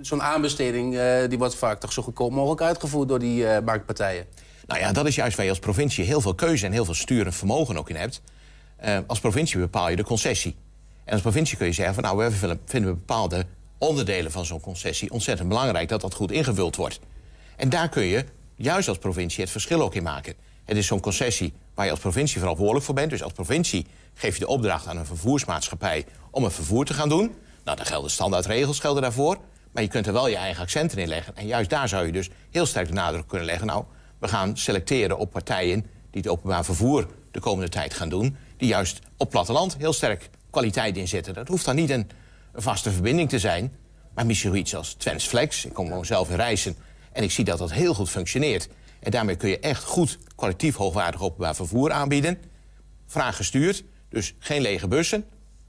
zo'n aanbesteding eh, die wordt vaak toch zo goedkoop mogelijk uitgevoerd door die eh, marktpartijen. Nou ja, dat is juist waar je als provincie heel veel keuze en heel veel sturend vermogen ook in hebt. Eh, als provincie bepaal je de concessie. En als provincie kun je zeggen van nou, we vinden- bepaalde onderdelen van zo'n concessie ontzettend belangrijk dat dat goed ingevuld wordt. En daar kun je juist als provincie het verschil ook in maken. Het is zo'n concessie waar je als provincie verantwoordelijk voor bent. Dus als provincie geef je de opdracht aan een vervoersmaatschappij om een vervoer te gaan doen. Nou, dan gelden standaardregels gelden daarvoor. Maar je kunt er wel je eigen accenten in leggen. En juist daar zou je dus heel sterk de nadruk kunnen leggen. Nou, we gaan selecteren op partijen die het openbaar vervoer de komende tijd gaan doen. Die juist op platteland heel sterk kwaliteit inzetten. Dat hoeft dan niet een, vaste verbinding te zijn. Maar misschien zoiets als Twents Flex. Ik kom gewoon zelf in reizen. En ik zie dat dat heel goed functioneert. En daarmee kun je echt goed kwalitatief hoogwaardig openbaar vervoer aanbieden. Vraag gestuurd. Dus geen lege bussen.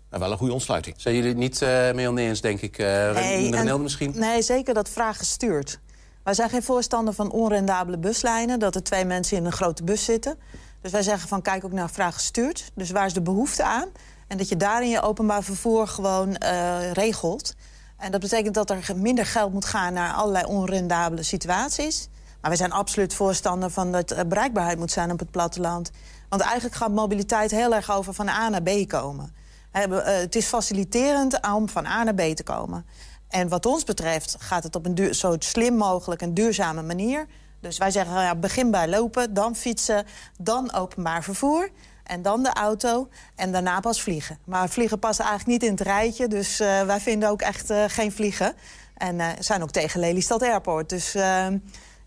Maar wel een goede ontsluiting. Zijn jullie het niet eh mee oneens, denk ik? eh Nee, en- misschien? Nee, zeker dat vraag gestuurd. Wij zijn geen voorstander van onrendabele buslijnen... dat er twee mensen in een grote bus zitten. Dus wij zeggen van kijk ook naar vraag gestuurd. Dus waar is de behoefte aan? En dat je daarin je openbaar vervoer gewoon eh, regelt. En dat betekent dat er minder geld moet gaan naar allerlei onrendabele situaties. Maar we zijn absoluut voorstander van dat er bereikbaarheid moet zijn op het platteland. Want eigenlijk gaat mobiliteit heel erg over van A naar B komen. Eh, Het is faciliterend om van A naar B te komen. En wat ons betreft gaat het op een zo slim mogelijk en duurzame manier. Dus wij zeggen, ja, begin bij lopen, dan fietsen, dan openbaar vervoer... en dan de auto en daarna pas vliegen. Maar vliegen past eigenlijk niet in het rijtje... dus eh, wij vinden ook echt eh, geen vliegen. En zijn ook tegen Lelystad Airport. Dus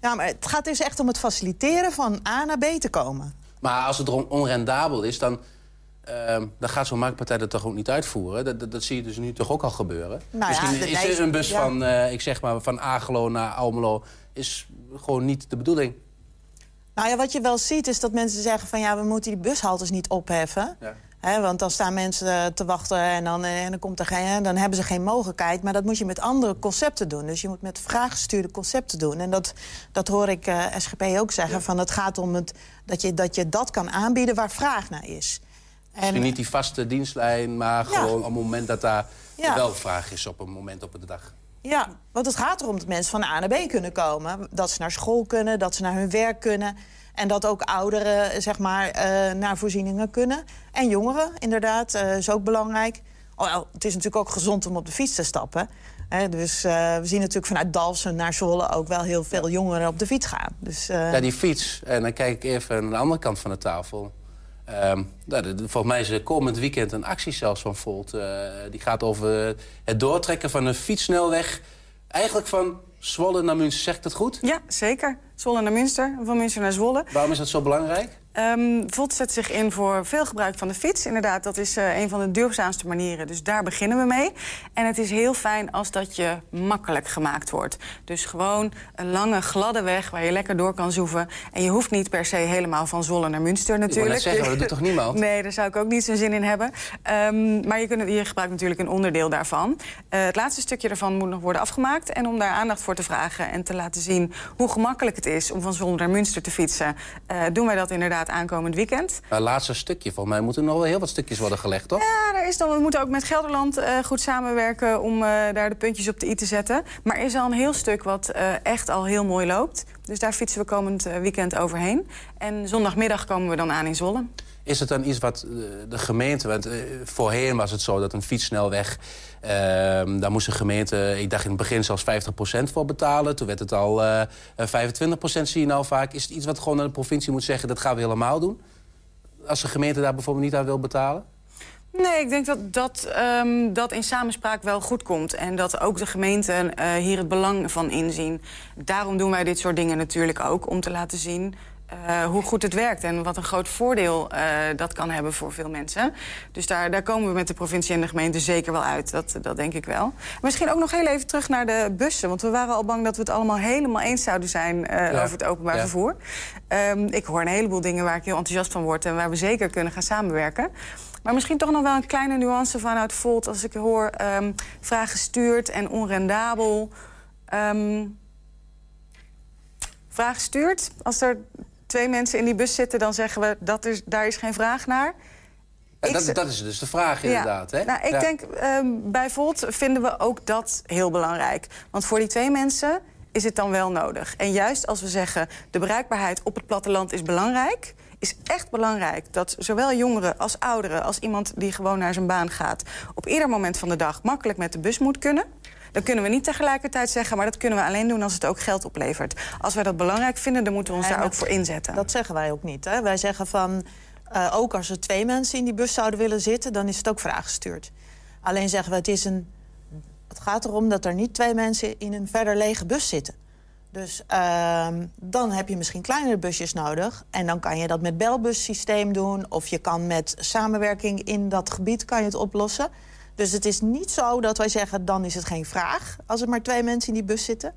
ja, maar het gaat dus echt om het faciliteren van A naar B te komen. Maar als het on- onrendabel is, dan, ehm, dan gaat zo'n marktpartij dat toch ook niet uitvoeren. Dat, dat, dat zie je dus nu toch ook al gebeuren. Nou Misschien is er een bus ja. van, eh, ik zeg maar, van Agelo naar Almelo... is gewoon niet de bedoeling. Nou ja, wat je wel ziet is dat mensen zeggen van... ja, we moeten die bushaltes niet opheffen. Ja. Want dan staan mensen eh, te wachten en dan, eh, en dan, komt er geen, dan hebben ze geen mogelijkheid. Maar dat moet je met andere concepten doen. Dus je moet met vraaggestuurde concepten doen. En dat, dat hoor ik SGP ook zeggen. Van het gaat om het, dat, je, dat je dat kan aanbieden waar vraag naar is. Misschien niet die vaste dienstlijn, maar gewoon op het moment dat daar wel vraag is op een moment op de dag. Ja, want het gaat erom dat mensen van A naar B kunnen komen. Dat ze naar school kunnen, dat ze naar hun werk kunnen. En dat ook ouderen zeg maar, eh, naar voorzieningen kunnen. En jongeren, inderdaad, eh, is ook belangrijk. Alhoewel, het is natuurlijk ook gezond om op de fiets te stappen. Hè, dus eh, we zien natuurlijk vanuit Dalfsen naar Zwolle... ook wel heel veel jongeren op de fiets gaan. Dus, Ja, die fiets. En dan kijk ik even naar de andere kant van de tafel. Ehm, nou, de- volgens mij is er komend weekend een actie zelfs van Volt. eh, die gaat over het doortrekken van een fietssnelweg. Eigenlijk van Zwolle naar Münster. Zeg ik dat goed? Ja, zeker. Zwolle naar Münster, van Münster naar Zwolle. Waarom is dat zo belangrijk? Ehm Volt zet zich in voor veel gebruik van de fiets. Inderdaad, dat is eh, een van de duurzaamste manieren. Dus daar beginnen we mee. En het is heel fijn als dat je makkelijk gemaakt wordt. Dus gewoon een lange, gladde weg waar je lekker door kan zoeven. En je hoeft niet per se helemaal van Zwolle naar Münster natuurlijk. net zeggen, dat doet toch niemand? Nee, daar zou ik ook niet zo'n zin in hebben. Ehm, maar je, kunt, je gebruikt natuurlijk een onderdeel daarvan. Eh, het laatste stukje daarvan moet nog worden afgemaakt. En om daar aandacht voor te vragen en te laten zien hoe gemakkelijk het is om van Zwolle naar Münster te fietsen, eh, doen wij dat inderdaad aankomend weekend. Het laatste stukje. Volgens mij moeten er nog wel heel wat stukjes worden gelegd, toch? Ja, er is dan, we moeten ook met Gelderland eh, goed samenwerken om eh, daar de puntjes op de i te zetten. Maar er is al een heel stuk wat eh, echt al heel mooi loopt. Dus daar fietsen we komend eh, weekend overheen. En zondagmiddag komen we dan aan in Zwolle. Is het dan iets wat eh, de gemeente... Want eh, voorheen was het zo dat een fietssnelweg... ehm, daar moest de gemeente, ik dacht in het begin zelfs 50% voor betalen. Toen werd het al eh, eh, 25% zie je nou vaak. Is het iets wat gewoon de provincie moet zeggen... dat gaan we helemaal doen? Als de gemeente daar bijvoorbeeld niet aan wil betalen? Nee, ik denk dat dat, ehm, dat in samenspraak wel goed komt. En dat ook de gemeenten hier het belang van inzien. Daarom doen wij dit soort dingen natuurlijk ook. Om te laten zien eh, hoe goed het werkt. En wat een groot voordeel eh, dat kan hebben voor veel mensen. Dus daar, daar komen we met de provincie en de gemeente zeker wel uit. Dat, dat denk ik wel. Misschien ook nog heel even terug naar de bussen. Want we waren al bang dat we het allemaal helemaal eens zouden zijn... eh, Ja. over het openbaar Ja. vervoer. Ehm, ik hoor een heleboel dingen waar ik heel enthousiast van word... en waar we zeker kunnen gaan samenwerken. Maar misschien toch nog wel een kleine nuance vanuit Volt... als ik hoor ehm vraag gestuurd en onrendabel. Ehm vraag gestuurd. Als er twee mensen in die bus zitten, dan zeggen we... Dat is, daar is geen vraag naar. Ja, dat, is dus de vraag inderdaad. Hè? Nou, ik Ja. denk ehm, bij Volt vinden we ook dat heel belangrijk. Want voor die twee mensen is het dan wel nodig. En juist als we zeggen de bereikbaarheid op het platteland is belangrijk, is echt belangrijk dat zowel jongeren als ouderen, als iemand die gewoon naar zijn baan gaat, op ieder moment van de dag makkelijk met de bus moet kunnen. Dan kunnen we niet tegelijkertijd zeggen, maar dat kunnen we alleen doen als het ook geld oplevert. Als wij dat belangrijk vinden, dan moeten we ons En daar ook voor inzetten. Dat zeggen wij ook niet. Hè? Wij zeggen van, eh, ook als er twee mensen in die bus zouden willen zitten... dan is het ook vraaggestuurd. Alleen zeggen we, het, is een, het gaat erom dat er niet twee mensen in een verder lege bus zitten. Dus ehm, dan heb je misschien kleinere busjes nodig. En dan kan je dat met belbussysteem doen. Of je kan met samenwerking in dat gebied kan je het oplossen. Dus het is niet zo dat wij zeggen, dan is het geen vraag... als er maar twee mensen in die bus zitten.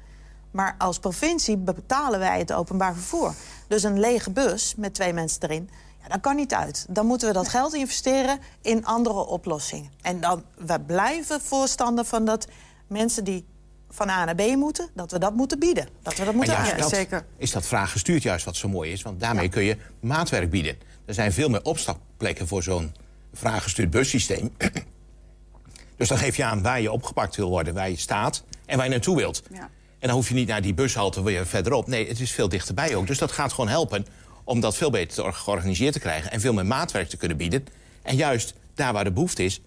Maar als provincie betalen wij het openbaar vervoer. Dus een lege bus met twee mensen erin, ja, dat kan niet uit. Dan moeten we dat geld investeren in andere oplossingen. En dan, we blijven voorstander van dat mensen die van A naar B moeten... dat we dat moeten bieden. Dat we dat moeten Maar juist dat is dat vraag gestuurd juist wat zo mooi is. Want daarmee kun je maatwerk bieden. Er zijn veel meer opstapplekken voor zo'n vraaggestuurd bussysteem. Dus dan geef je aan waar je opgepakt wil worden, waar je staat en waar je naartoe wilt. Ja. En dan hoef je niet naar die bushalte weer verderop. Nee, het is veel dichterbij ook. Dus dat gaat gewoon helpen om dat veel beter te or- georganiseerd te krijgen... en veel meer maatwerk te kunnen bieden. En juist daar waar de behoefte is,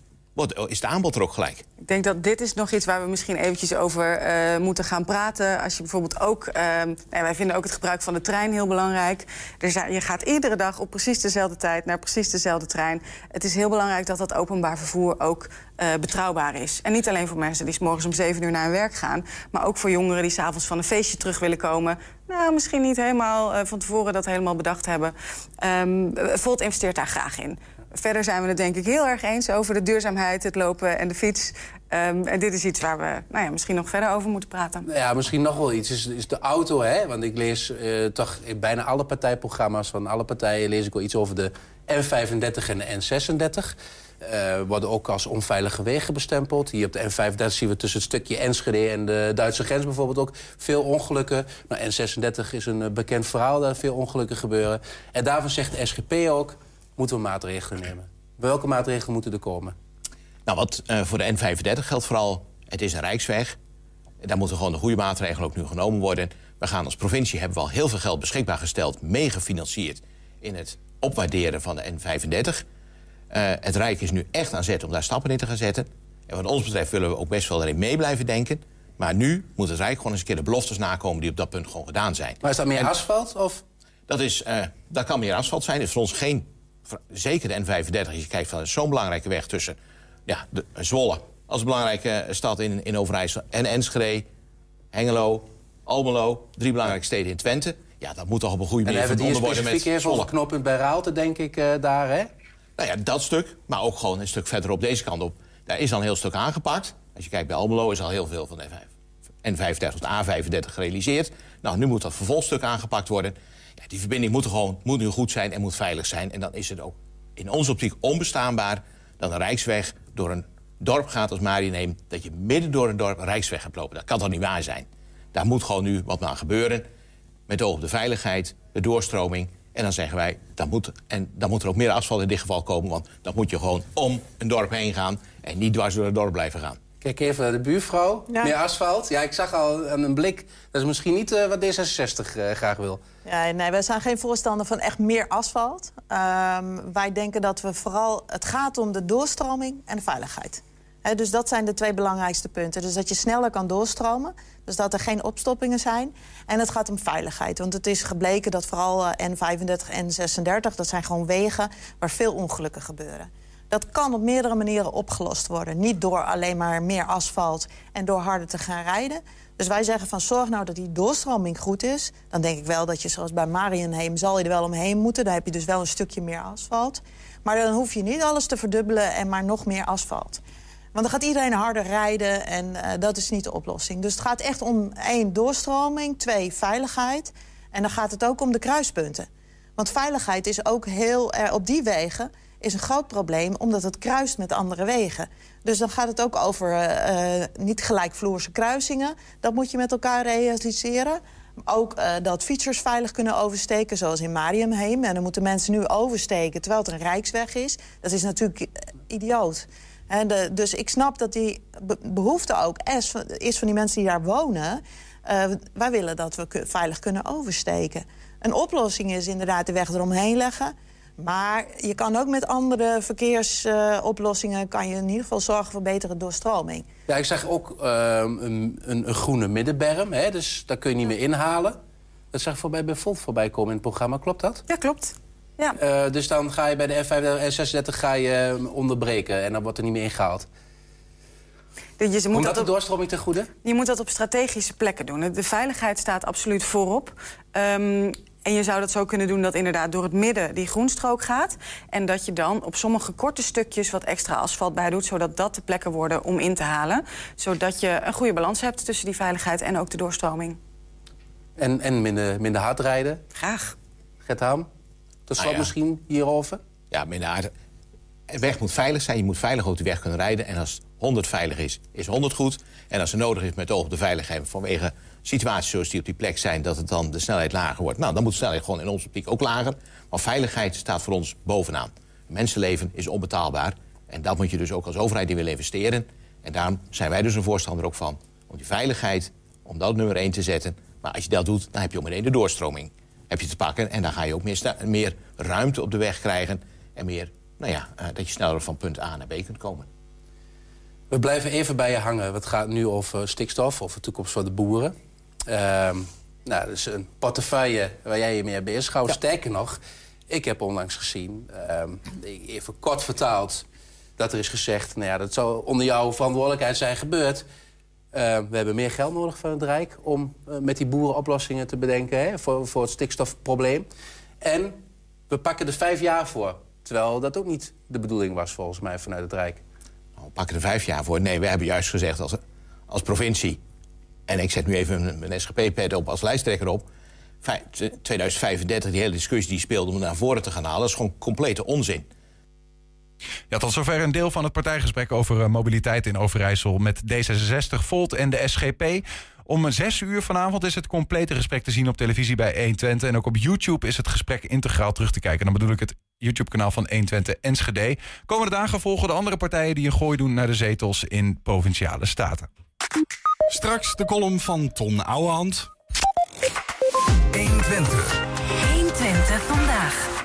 is de aanbod er ook gelijk. Ik denk dat dit is nog iets waar we misschien eventjes over eh, moeten gaan praten. Als je bijvoorbeeld ook... ehm, nee, wij vinden ook het gebruik van de trein heel belangrijk. Er zijn, je gaat iedere dag op precies dezelfde tijd naar precies dezelfde trein. Het is heel belangrijk dat dat openbaar vervoer ook eh, betrouwbaar is. En niet alleen voor mensen die 's morgens om 7 uur naar hun werk gaan... maar ook voor jongeren die s'avonds van een feestje terug willen komen. Nou, misschien niet helemaal eh, van tevoren dat helemaal bedacht hebben. Ehm Volt investeert daar graag in. Verder zijn we het denk ik heel erg eens over de duurzaamheid, het lopen en de fiets. Ehm, en dit is iets waar we nou ja, misschien nog verder over moeten praten. Ja, misschien nog wel iets. Is, is de auto, hè? Want ik lees eh, toch in bijna alle partijprogramma's van alle partijen... lees ik wel iets over de N35 en de N36. Eh, worden ook als onveilige wegen bestempeld. Hier op de N35 zien we tussen het stukje Enschede en de Duitse grens bijvoorbeeld ook veel ongelukken. Nou, N36 is een eh, bekend verhaal, daar veel ongelukken gebeuren. En daarvan zegt de SGP ook, moeten we maatregelen nemen. Welke maatregelen moeten er komen? Nou, wat eh, voor de N35 geldt vooral, het is een rijksweg. Daar moeten gewoon de goede maatregelen ook nu genomen worden. We gaan als provincie hebben we al heel veel geld beschikbaar gesteld... meegefinancierd in het opwaarderen van de N35. Eh, het Rijk is nu echt aan zet om daar stappen in te gaan zetten. En wat ons betreft willen we ook best wel erin mee blijven denken. Maar nu moet het Rijk gewoon eens een keer de beloftes nakomen... die op dat punt gewoon gedaan zijn. Maar is dat meer En- asfalt? Of? Dat, is, eh, dat kan meer asfalt zijn. Dat is voor ons geen... Zeker de N35, als je kijkt van zo'n belangrijke weg tussen... Ja, de, Zwolle als belangrijke stad in, in Overijssel... en Enschede, Hengelo, Almelo, drie belangrijke steden in Twente. Ja, dat moet toch op een goede En manier hebben verbonden worden met specifiek even over Zwolle. knooppunt bij Raalte, denk ik, eh, daar, hè? Nou ja, dat stuk, maar ook gewoon een stuk verderop deze kant op. Daar is al een heel stuk aangepakt. Als je kijkt bij Almelo is al heel veel van de N35 tot A35 gerealiseerd. Nou, nu moet dat vervolgstuk aangepakt worden. Die verbinding moet, gewoon, moet nu goed zijn en moet veilig zijn. En dan is het ook in onze optiek onbestaanbaar... dat een rijksweg door een dorp gaat als Marie neemt... dat je midden door een dorp een rijksweg gaat lopen. Dat kan toch niet waar zijn? Daar moet gewoon nu wat aan gebeuren. Met oog op de veiligheid, de doorstroming. En dan zeggen wij, dan moet, en dan moet er ook meer asfalt in dit geval komen... want dan moet je gewoon om een dorp heen gaan... en niet dwars door het dorp blijven gaan. Kijk even naar de buurvrouw. Ja. Meer asfalt. Ja, ik zag al aan een blik. Dat is misschien niet eh, wat D66 eh, graag wil. Ja, nee, wij zijn geen voorstander van echt meer asfalt. Ehm, wij denken dat we vooral... Het gaat om de doorstroming en de veiligheid. Dus dat zijn de twee belangrijkste punten. Dus dat je sneller kan doorstromen. Dus dat er geen opstoppingen zijn. En het gaat om veiligheid. Want het is gebleken dat vooral eh, N35 en N36... dat zijn gewoon wegen waar veel ongelukken gebeuren. Dat kan op meerdere manieren opgelost worden. Niet door alleen maar meer asfalt en door harder te gaan rijden. Dus wij zeggen van zorg nou dat die doorstroming goed is. Dan denk ik wel dat je zoals bij Marienheem zal je er wel omheen moeten. Dan heb je dus wel een stukje meer asfalt. Maar dan hoef je niet alles te verdubbelen en maar nog meer asfalt. Want dan gaat iedereen harder rijden en eh, dat is niet de oplossing. Dus het gaat echt om één, doorstroming. Twee, veiligheid. En dan gaat het ook om de kruispunten. Want veiligheid is ook heel erg op die wegen is een groot probleem, omdat het kruist met andere wegen. Dus dan gaat het ook over eh, eh, niet gelijkvloerse kruisingen. Dat moet je met elkaar realiseren. Ook eh, dat fietsers veilig kunnen oversteken, zoals in Mariumheem. En dan moeten mensen nu oversteken terwijl het een rijksweg is. Dat is natuurlijk idioot. En dus ik snap dat die be- behoefte ook is van, is van die mensen die daar wonen. Wij willen dat we veilig kunnen oversteken. Een oplossing is inderdaad de weg eromheen leggen. Maar je kan ook met andere verkeersoplossingen... kan je in ieder geval zorgen voor betere doorstroming. Ja, ik zag ook ehm, een, een, een groene middenberm, hè, dus daar kun je niet meer inhalen. Dat zag ik voorbij bij Volt voorbij komen in het programma, klopt dat? Ja, klopt. Ja. Eh, dus dan ga je bij de F35 en 36 ga je eh, onderbreken en dan wordt er niet meer ingehaald. Dus je moet dat de doorstroming ten goede? Je moet dat op strategische plekken doen. De veiligheid staat absoluut voorop. Ehm, en je zou dat zo kunnen doen dat inderdaad door het midden die groenstrook gaat. En dat je dan op sommige korte stukjes wat extra asfalt bij doet... zodat dat de plekken worden om in te halen. Zodat je een goede balans hebt tussen die veiligheid en ook de doorstroming. En, en minder, minder hard rijden? Graag. Gert Ham, tot slot Nou ja. misschien hierover? Ja, minder hard. Een weg moet veilig zijn. Je moet veilig op de weg kunnen rijden. En als 100 veilig is, is 100 goed. En als er nodig is met oog op de veiligheid... vanwege situaties zoals die op die plek zijn... dat het dan de snelheid lager wordt. Nou, dan moet de snelheid gewoon in onze optiek ook lager. Maar veiligheid staat voor ons bovenaan. Mensenleven is onbetaalbaar. En dat moet je dus ook als overheid in willen investeren. En daarom zijn wij dus een voorstander ook van... om die veiligheid, om dat nummer 1 te zetten. Maar als je dat doet, dan heb je ook meteen de doorstroming heb je te pakken. En dan ga je ook meer, meer ruimte op de weg krijgen. En meer, nou ja, eh, dat je sneller van punt A naar B kunt komen. We blijven even bij je hangen. Het gaat nu over stikstof, over de toekomst van de boeren. Ehm, nou, dat is een portefeuille waar jij je mee bezig Sterker nog, ik heb onlangs gezien, ehm, even kort vertaald... dat er is gezegd, nou ja, dat zou onder jouw verantwoordelijkheid zijn gebeurd. Eh, we hebben meer geld nodig van het Rijk om eh, met die boeren oplossingen te bedenken... Hè, voor, voor het stikstofprobleem. En we pakken er vijf jaar voor. Terwijl dat ook niet de bedoeling was, volgens mij, vanuit het Rijk. We pakken er vijf jaar voor. Nee, we hebben juist gezegd als, als provincie... en ik zet nu even mijn, SGP-pet op als lijsttrekker op... vij- 2035, die hele discussie die speelde om naar voren te gaan halen... is gewoon complete onzin. Ja, tot zover een deel van het partijgesprek over eh, mobiliteit in Overijssel met D66, Volt en de SGP. Om zes uur vanavond is het complete gesprek te zien op televisie bij 120. En ook op YouTube is het gesprek integraal terug te kijken. Dan bedoel ik het YouTube-kanaal van 120 Enschede. Komende dagen volgen de andere partijen die een gooi doen naar de zetels in provinciale staten. Straks de column van Ton Ouwehand. 120. 120 vandaag.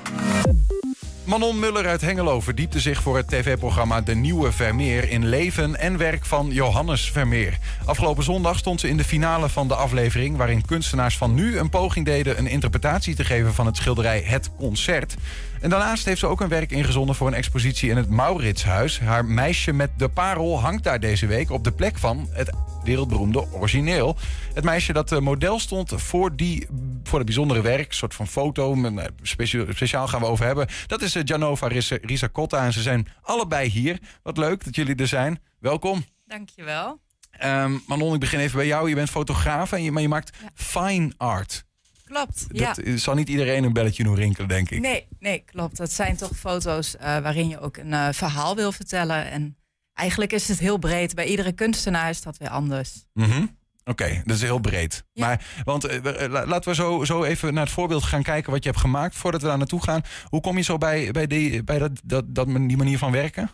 Manon Muller uit Hengelo verdiepte zich voor het tv-programma De Nieuwe Vermeer in leven en werk van Johannes Vermeer. Afgelopen zondag stond ze in de finale van de aflevering, waarin kunstenaars van nu een poging deden een interpretatie te geven van het schilderij Het Concert. En daarnaast heeft ze ook een werk ingezonden voor een expositie in het Mauritshuis. Haar meisje met de parel hangt daar deze week op de plek van het wereldberoemde origineel. Het meisje dat eh, model stond voor, die, voor het bijzondere werk, een soort van foto, eh, specia- speciaal gaan we over hebben. Dat is eh, Janova Risa- Risacotta en ze zijn allebei hier. Wat leuk dat jullie er zijn. Welkom. Dankjewel. Ehm Manon, ik begin even bij jou. Je bent fotograaf, en je, maar je maakt fine art. Klopt, ja. Dat zal niet iedereen een belletje doen rinkelen, denk ik. Nee, nee, klopt. Dat zijn toch foto's eh, waarin je ook een eh, verhaal wil vertellen. En eigenlijk is het heel breed. Bij iedere kunstenaar is dat weer anders. Mhm. Oké, dat is heel breed. Maar, want eh, laten we zo, zo even naar het voorbeeld gaan kijken wat je hebt gemaakt voordat we daar naartoe gaan. Hoe kom je zo bij, bij, die, bij dat, dat, dat, die manier van werken?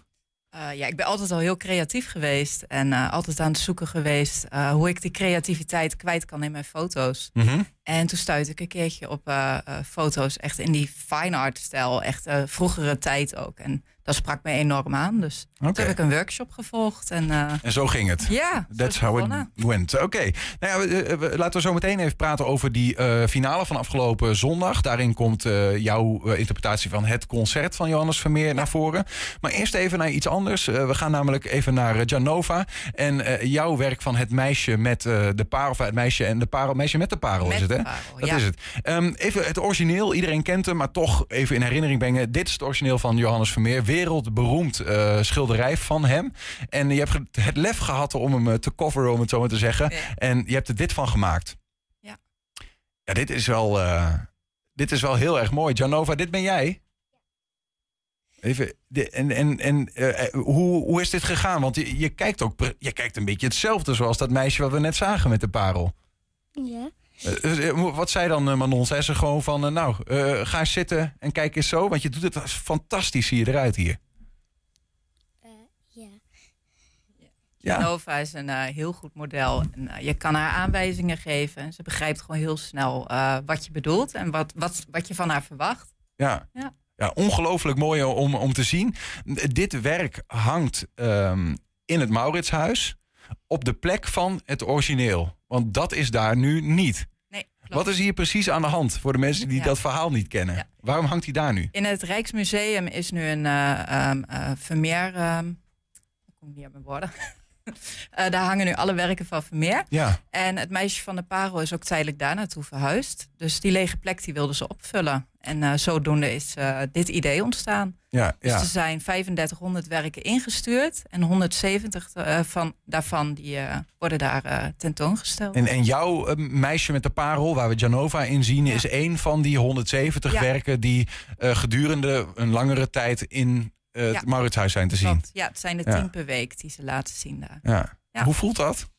Eh, ja, ik ben altijd al heel creatief geweest. En eh, altijd aan het zoeken geweest eh, hoe ik die creativiteit kwijt kan in mijn foto's. Mhm. En toen stuitte ik een keertje op foto's echt in die fine art stijl. Echt vroegere tijd ook. En dat sprak me enorm aan. Dus Oké. toen heb ik een workshop gevolgd. En, eh, En zo ging het. Ja, zo That's how it went. Oké. Nou ja, we- eh, laten we zo meteen even praten over die eh, finale van afgelopen zondag. Daarin komt jouw interpretatie van het concert van Johannes Vermeer naar voren. Maar eerst even naar iets anders. We gaan namelijk even naar Janova. En jouw werk van het meisje met de parel. Of het meisje en de parel. Meisje met de parel Met is het, hè? parel, Dat ja. is het. Ehm, even het origineel. Iedereen kent hem, maar toch even in herinnering brengen. Dit is het origineel van Johannes Vermeer. Wereldberoemd eh, schilderij van hem. En je hebt het lef gehad om hem eh, te coveren, om het zo maar te zeggen. En je hebt er dit van gemaakt. Ja. Ja, dit is wel, eh, dit is wel heel erg mooi. Janova, dit ben jij? Even, de- en en, en hoe, hoe is dit gegaan? Want je, je kijkt ook je kijkt een beetje hetzelfde zoals dat meisje wat we net zagen met de parel. Ja. Eh, eh, wat zei dan eh, Manon? Zei ze gewoon van, nou, eh, ga eens zitten en kijk eens zo. Want je doet het fantastisch, zie je eruit hier. Ja. Nova is een heel goed model. En, je kan haar aanwijzingen geven. En ze begrijpt gewoon heel snel eh, wat je bedoelt en wat, wat, wat je van haar verwacht. Ja. Ja. Ja, ongelooflijk mooi om, om te zien. Dit werk hangt ehm, in het Mauritshuis op de plek van het origineel. Want dat is daar nu niet. Nee. Wat is hier precies aan de hand voor de mensen die Ja. dat verhaal niet kennen? Waarom hangt hij daar nu? In het Rijksmuseum is nu een eh um, eh, Vermeer... ehm, ik kom niet uit mijn woorden. Eh, daar hangen nu alle werken van Vermeer. Ja. En het meisje van de parel is ook tijdelijk daar naartoe verhuisd. Dus die lege plek die wilden ze opvullen. En zodoende is dit idee ontstaan. Ja, Dus ja. er zijn 3500 werken ingestuurd. En 170 eh, van, daarvan die, eh, worden daar eh, tentoongesteld. En, en jouw meisje met de parel, waar we Janova in zien, is één van die 170 Ja. werken die gedurende een langere tijd in het. Mauritshuis zijn te zien. Ja, het zijn er Ja. tien per week die ze laten zien daar. Ja. Ja. Hoe voelt dat?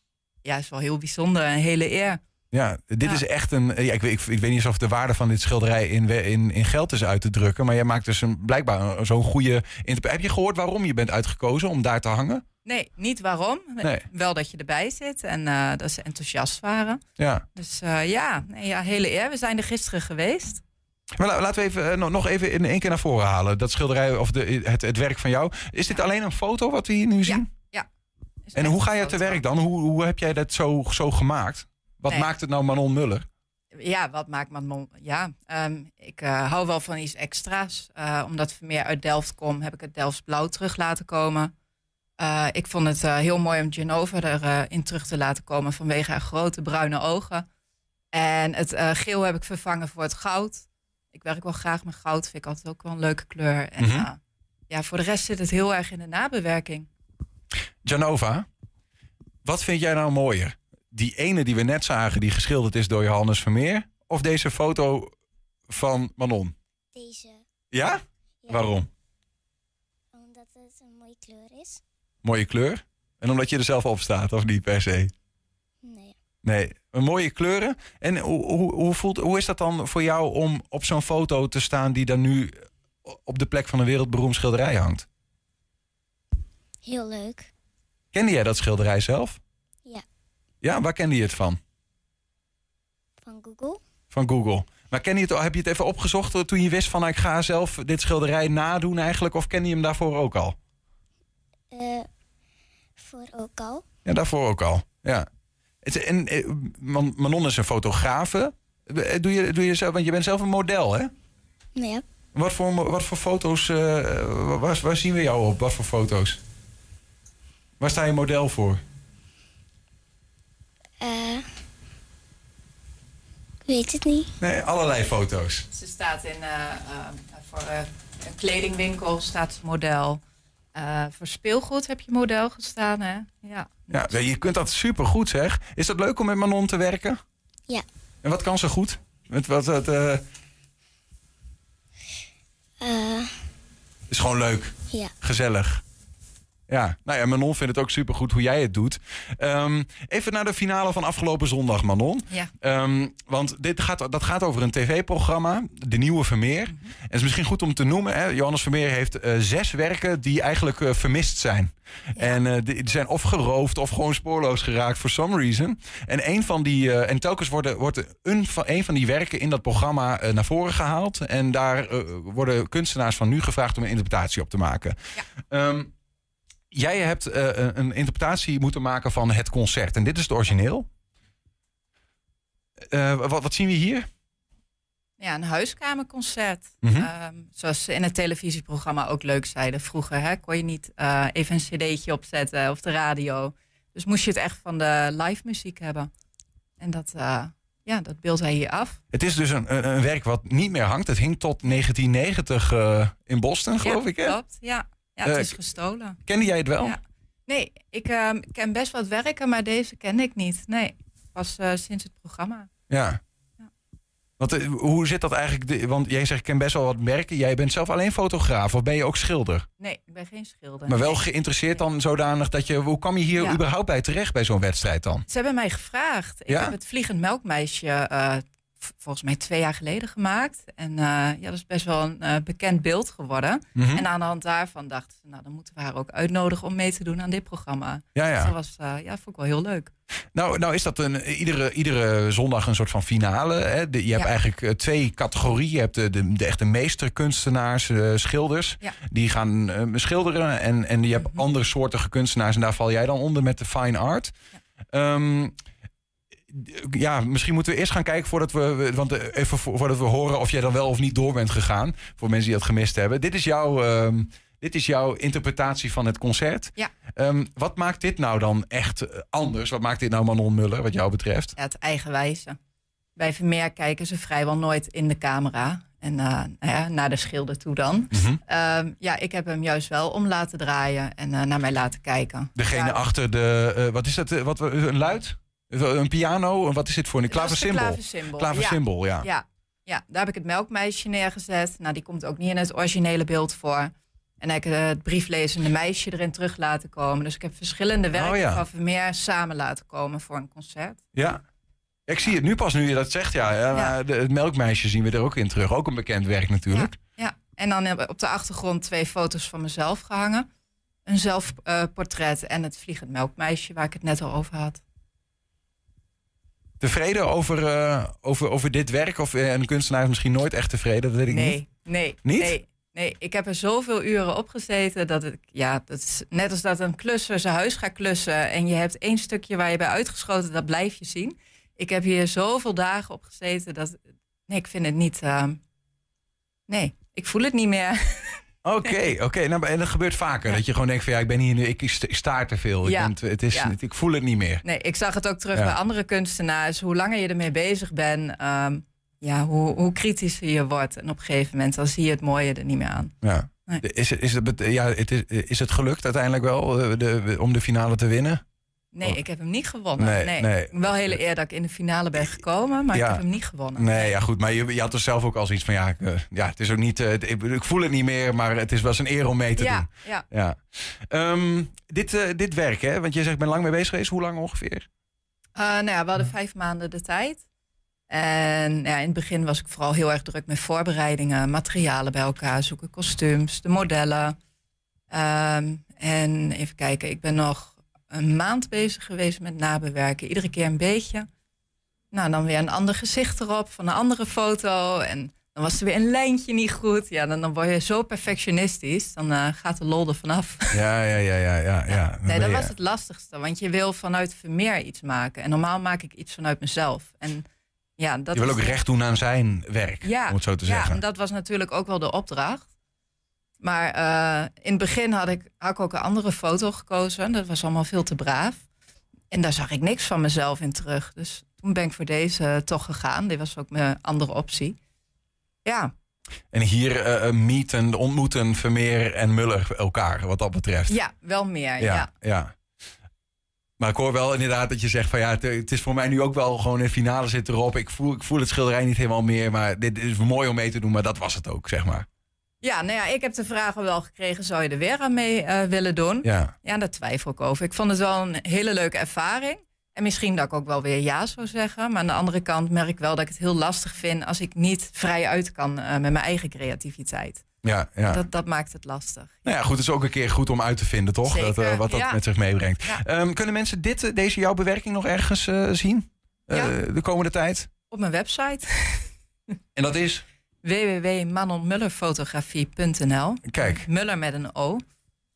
Ja, is wel heel bijzonder. Een hele eer. Ja, dit Ja. is echt een. Ja, ik, weet- ik, ik weet niet of de waarde van dit schilderij in, in, in geld is uit te drukken. Maar jij maakt dus een, blijkbaar zo'n goede. Heb je gehoord waarom je bent uitgekozen om daar te hangen? Nee, niet waarom. Nee. Wel dat je erbij zit en eh, dat ze enthousiast waren. Ja. Dus eh, ja, nee, ja, hele eer. We zijn er gisteren geweest. Maar la- laten we even, eh, nog- even in één keer naar voren halen. Dat schilderij of de, het, het werk van jou. Is dit alleen een foto wat we hier nu zien? Ja. En hoe ga je te werk dan? Hoe, hoe heb jij dat zo, zo gemaakt? Wat Nee. maakt het nou Manon Muller? Ja, wat maakt Manon? Ja, ehm, ik eh, hou wel van iets extra's. Eh, omdat Vermeer uit Delft komt, heb ik het Delfts blauw terug laten komen. Eh, ik vond het heel mooi om Genova erin in terug te laten komen vanwege haar grote bruine ogen. En het geel heb ik vervangen voor het goud. Ik werk wel graag met goud, vind ik altijd ook wel een leuke kleur. En eh, ja, voor de rest zit het heel erg in de nabewerking. Janova, wat vind jij nou mooier? Die ene die we net zagen, die geschilderd is door Johannes Vermeer? Of deze foto van Manon? Deze, Ja? Waarom? omdat het een mooie kleur is. Mooie kleur? En omdat je er zelf op staat, of niet per se? Nee. Nee, een mooie kleuren. En hoe, hoe, hoe, voelt, hoe is dat dan voor jou om op zo'n foto te staan die dan nu op de plek van een wereldberoemd schilderij hangt? Heel leuk. Kende jij dat schilderij zelf? Ja, waar kende je het van? van Google. Van Google. Maar ken je het, heb je het even opgezocht eh, toen je wist van nou, ik ga zelf dit schilderij nadoen eigenlijk? Of ken je hem daarvoor ook al? eh, voor ook al. Ja, daarvoor ook al. Ja. En, eh, Man- Manon is een fotografe. Doe je, doe je zelf, want je bent zelf een model, hè? Nee, ja. Wat voor, wat voor foto's, waar, waar zien we jou op? Wat voor foto's? Waar sta je model voor? Eh, ik weet het niet. Nee, allerlei foto's. Ze staat in eh, eh, voor eh, een kledingwinkel staat ze model. Eh, voor speelgoed heb je model gestaan, hè? Ja. Ja, je kunt dat super goed zeg. Is dat leuk om met Manon te werken? Ja. En wat kan ze goed? Met wat het, eh, Eh, is gewoon leuk. ja. Gezellig. Ja, nou ja, Manon vindt het ook supergoed hoe jij het doet. Ehm, even naar de finale van afgelopen zondag, Manon. Ja. Ehm, want dit gaat, dat gaat over een tv-programma, De Nieuwe Vermeer. En het is misschien goed om te noemen, hè, Johannes Vermeer heeft eh, zes werken die eigenlijk eh, vermist zijn. En eh, die, zijn of geroofd of gewoon spoorloos geraakt for some reason. En een van die, en telkens worden, wordt een van, een van die werken in dat programma naar voren gehaald. En daar worden kunstenaars van nu gevraagd om een interpretatie op te maken. Ehm, Jij hebt eh, een interpretatie moeten maken van het concert. En dit is het origineel. Eh, wat, wat zien we hier? Ja, een huiskamerconcert. Mhm. Ehm, zoals ze in het televisieprogramma ook leuk zeiden. Vroeger hè, kon je niet eh, even een cd'tje opzetten of de radio. Dus moest je het echt van de live muziek hebben. En dat, ja, dat beeldt hij hier af. Het is dus een, een, werk wat niet meer hangt. Het hing tot 1990 eh, in Boston, geloof ja, ik. Hè? Klopt, ja. Ja, het Eh, is gestolen. Kende jij het wel? Ja. Nee, ik ehm, ken best wat werken, maar deze kende ik niet. Nee, pas eh, sinds het programma. Ja. Want eh, hoe zit dat eigenlijk? De- Want jij zegt, ik ken best wel wat merken. Jij bent zelf alleen fotograaf of ben je ook schilder? Nee, ik ben geen schilder. Maar wel geïnteresseerd dan zodanig dat je... Hoe kwam je hier Ja. überhaupt bij terecht bij zo'n wedstrijd dan? Ze hebben mij gevraagd. Ik Ja? heb het Vliegend Melkmeisje volgens mij twee jaar geleden gemaakt. En eh, ja, dat is best wel een eh, bekend beeld geworden. Mhm. En aan de hand daarvan dachten ze, nou dan moeten we haar ook uitnodigen om mee te doen aan dit programma. Ja, ja. Dus dat was, eh, ja, vond ik wel heel leuk. Nou, nou is dat een, iedere, iedere zondag een soort van finale. Hè? De- je hebt Ja. eigenlijk twee categorieën. Je hebt de, de, de echte meesterkunstenaars, schilders. Ja. Mhm. Die gaan schilderen. En, en je hebt andere soortige kunstenaars. En daar val jij dan onder met de fine art. Ehm, ja, misschien moeten we eerst gaan kijken voordat we, want eh, even vo- voordat we horen of jij dan wel of niet door bent gegaan. Voor mensen die dat gemist hebben. Dit is jouw, ehm, dit is jouw interpretatie van het concert. Ja. Ehm, wat maakt dit nou dan echt eh, anders? Wat maakt dit nou Manon Muller, wat jou betreft? Ja, het eigenwijze. Bij Vermeer kijken ze vrijwel nooit in de camera. En eh, nou ja, naar de schilder toe dan. Mhm. Ehm, ja, ik heb hem juist wel om laten draaien en naar mij laten kijken. Degene Ja. achter de, wat is dat? wat, een luid? Een piano? Wat is dit voor een klaversymbol? klaversymbol. Klaversymbol, ja. ja. Ja, daar heb ik het melkmeisje neergezet. Nou, die komt ook niet in het originele beeld voor. En ik heb eh, het brieflezende meisje erin terug laten komen. Dus ik heb verschillende werken Oh, ja. van Vermeer samen laten komen voor een concert. Ja. Ik zie het nu pas nu je dat zegt, ja. ja, de- het melkmeisje zien we er ook in terug. Ook een bekend werk natuurlijk. Ja, en dan heb ik op de achtergrond twee foto's van mezelf gehangen. Een zelfportret en het vliegend melkmeisje waar ik het net al over had. Tevreden over, eh, over, over dit werk? Of eh, een kunstenaar is misschien nooit echt tevreden? Dat weet ik niet. Nee, nee, Niet? nee. Nee, ik heb er zoveel uren op gezeten dat ik, ja, dat is net als dat een klusser zijn huis gaat klussen en je hebt één stukje waar je bij uitgeschoten, dat blijf je zien. Ik heb hier zoveel dagen op gezeten dat, nee, ik vind het niet, ehm, nee, ik voel het niet meer. Oké, oké. Nou, en dat gebeurt vaker. Dat je gewoon denkt van ja, ik ben hier nu, ik sta- ik te veel. Ik, Ja. ben te- het is, Ja. ik voel het niet meer. Nee, ik zag het ook terug bij andere kunstenaars. Hoe langer je ermee bezig bent, ehm, ja, hoe, hoe kritischer je wordt. En op een gegeven moment dan zie je het mooie er niet meer aan. Ja. Nee. Is, het- is, het, ja, het is, is het gelukt uiteindelijk wel eh, de, om de finale te winnen? Nee, ik heb hem niet gewonnen. Oh. Nee, Nee, nee. Wel hele eer dat ik in de finale ben gekomen, maar Ja. ik heb hem niet gewonnen. Nee, ja goed. Maar je, je had er zelf ook al zoiets van ja, ik, eh, ja het is ook niet. eh, ik, ik voel het niet meer, maar het is wel eens een eer om mee te Ja, doen. ja. Ja. Ehm, dit, eh, dit werk, hè? Want je zegt, ik ben lang mee bezig geweest. Hoe lang ongeveer? Nou ja, we hadden vijf maanden de tijd. En ja, in het begin was ik vooral heel erg druk met voorbereidingen, materialen bij elkaar zoeken, kostuums, de modellen. Ehm, en even kijken, ik ben nog een maand bezig geweest met nabewerken. Iedere keer een beetje. Nou, dan weer een ander gezicht erop van een andere foto. En dan was er weer een lijntje niet goed. Ja, dan, dan word je zo perfectionistisch. Dan eh, gaat de lol er vanaf. Ja, ja, ja, ja, ja. ja. Nee, dat was het lastigste. Want je wil vanuit Vermeer iets maken. En normaal maak ik iets vanuit mezelf. En ja, dat je wil ook recht doen aan zijn werk, ja, om het zo te Ja, zeggen. en dat was natuurlijk ook wel de opdracht. Maar eh, in het begin had ik, had ik ook een andere foto gekozen. Dat was allemaal veel te braaf. En daar zag ik niks van mezelf in terug. Dus toen ben ik voor deze toch gegaan. Dit was ook mijn andere optie. Ja, En hier eh, eh, meeten, ontmoeten Vermeer en Muller elkaar, wat dat betreft. ja wel meer. Ja, ja, ja. Maar ik hoor wel inderdaad dat je zegt van ja, het, het is voor mij nu ook wel gewoon een finale zit erop. Ik voel, ik voel het schilderij niet helemaal meer, maar dit is mooi om mee te doen, maar dat was het ook, zeg maar. Ja, nou ja, ik heb de vraag al wel gekregen: zou je er weer aan mee eh, willen doen? Ja. ja, daar twijfel ik over. Ik vond het wel een hele leuke ervaring. En misschien dat ik ook wel weer ja zou zeggen. Maar aan de andere kant merk ik wel dat ik het heel lastig vind als ik niet vrij uit kan eh, met mijn eigen creativiteit. Ja, ja. Dat, dat maakt het lastig. Nou ja, goed, het is ook een keer goed om uit te vinden, toch? Zeker, dat, eh, wat dat ja. met zich meebrengt. Ja. Ehm, kunnen mensen dit, deze jouw bewerking nog ergens zien? Ja. de komende tijd? Op mijn website En dat is? www.manonmullerfotografie.nl Kijk. Muller met een O.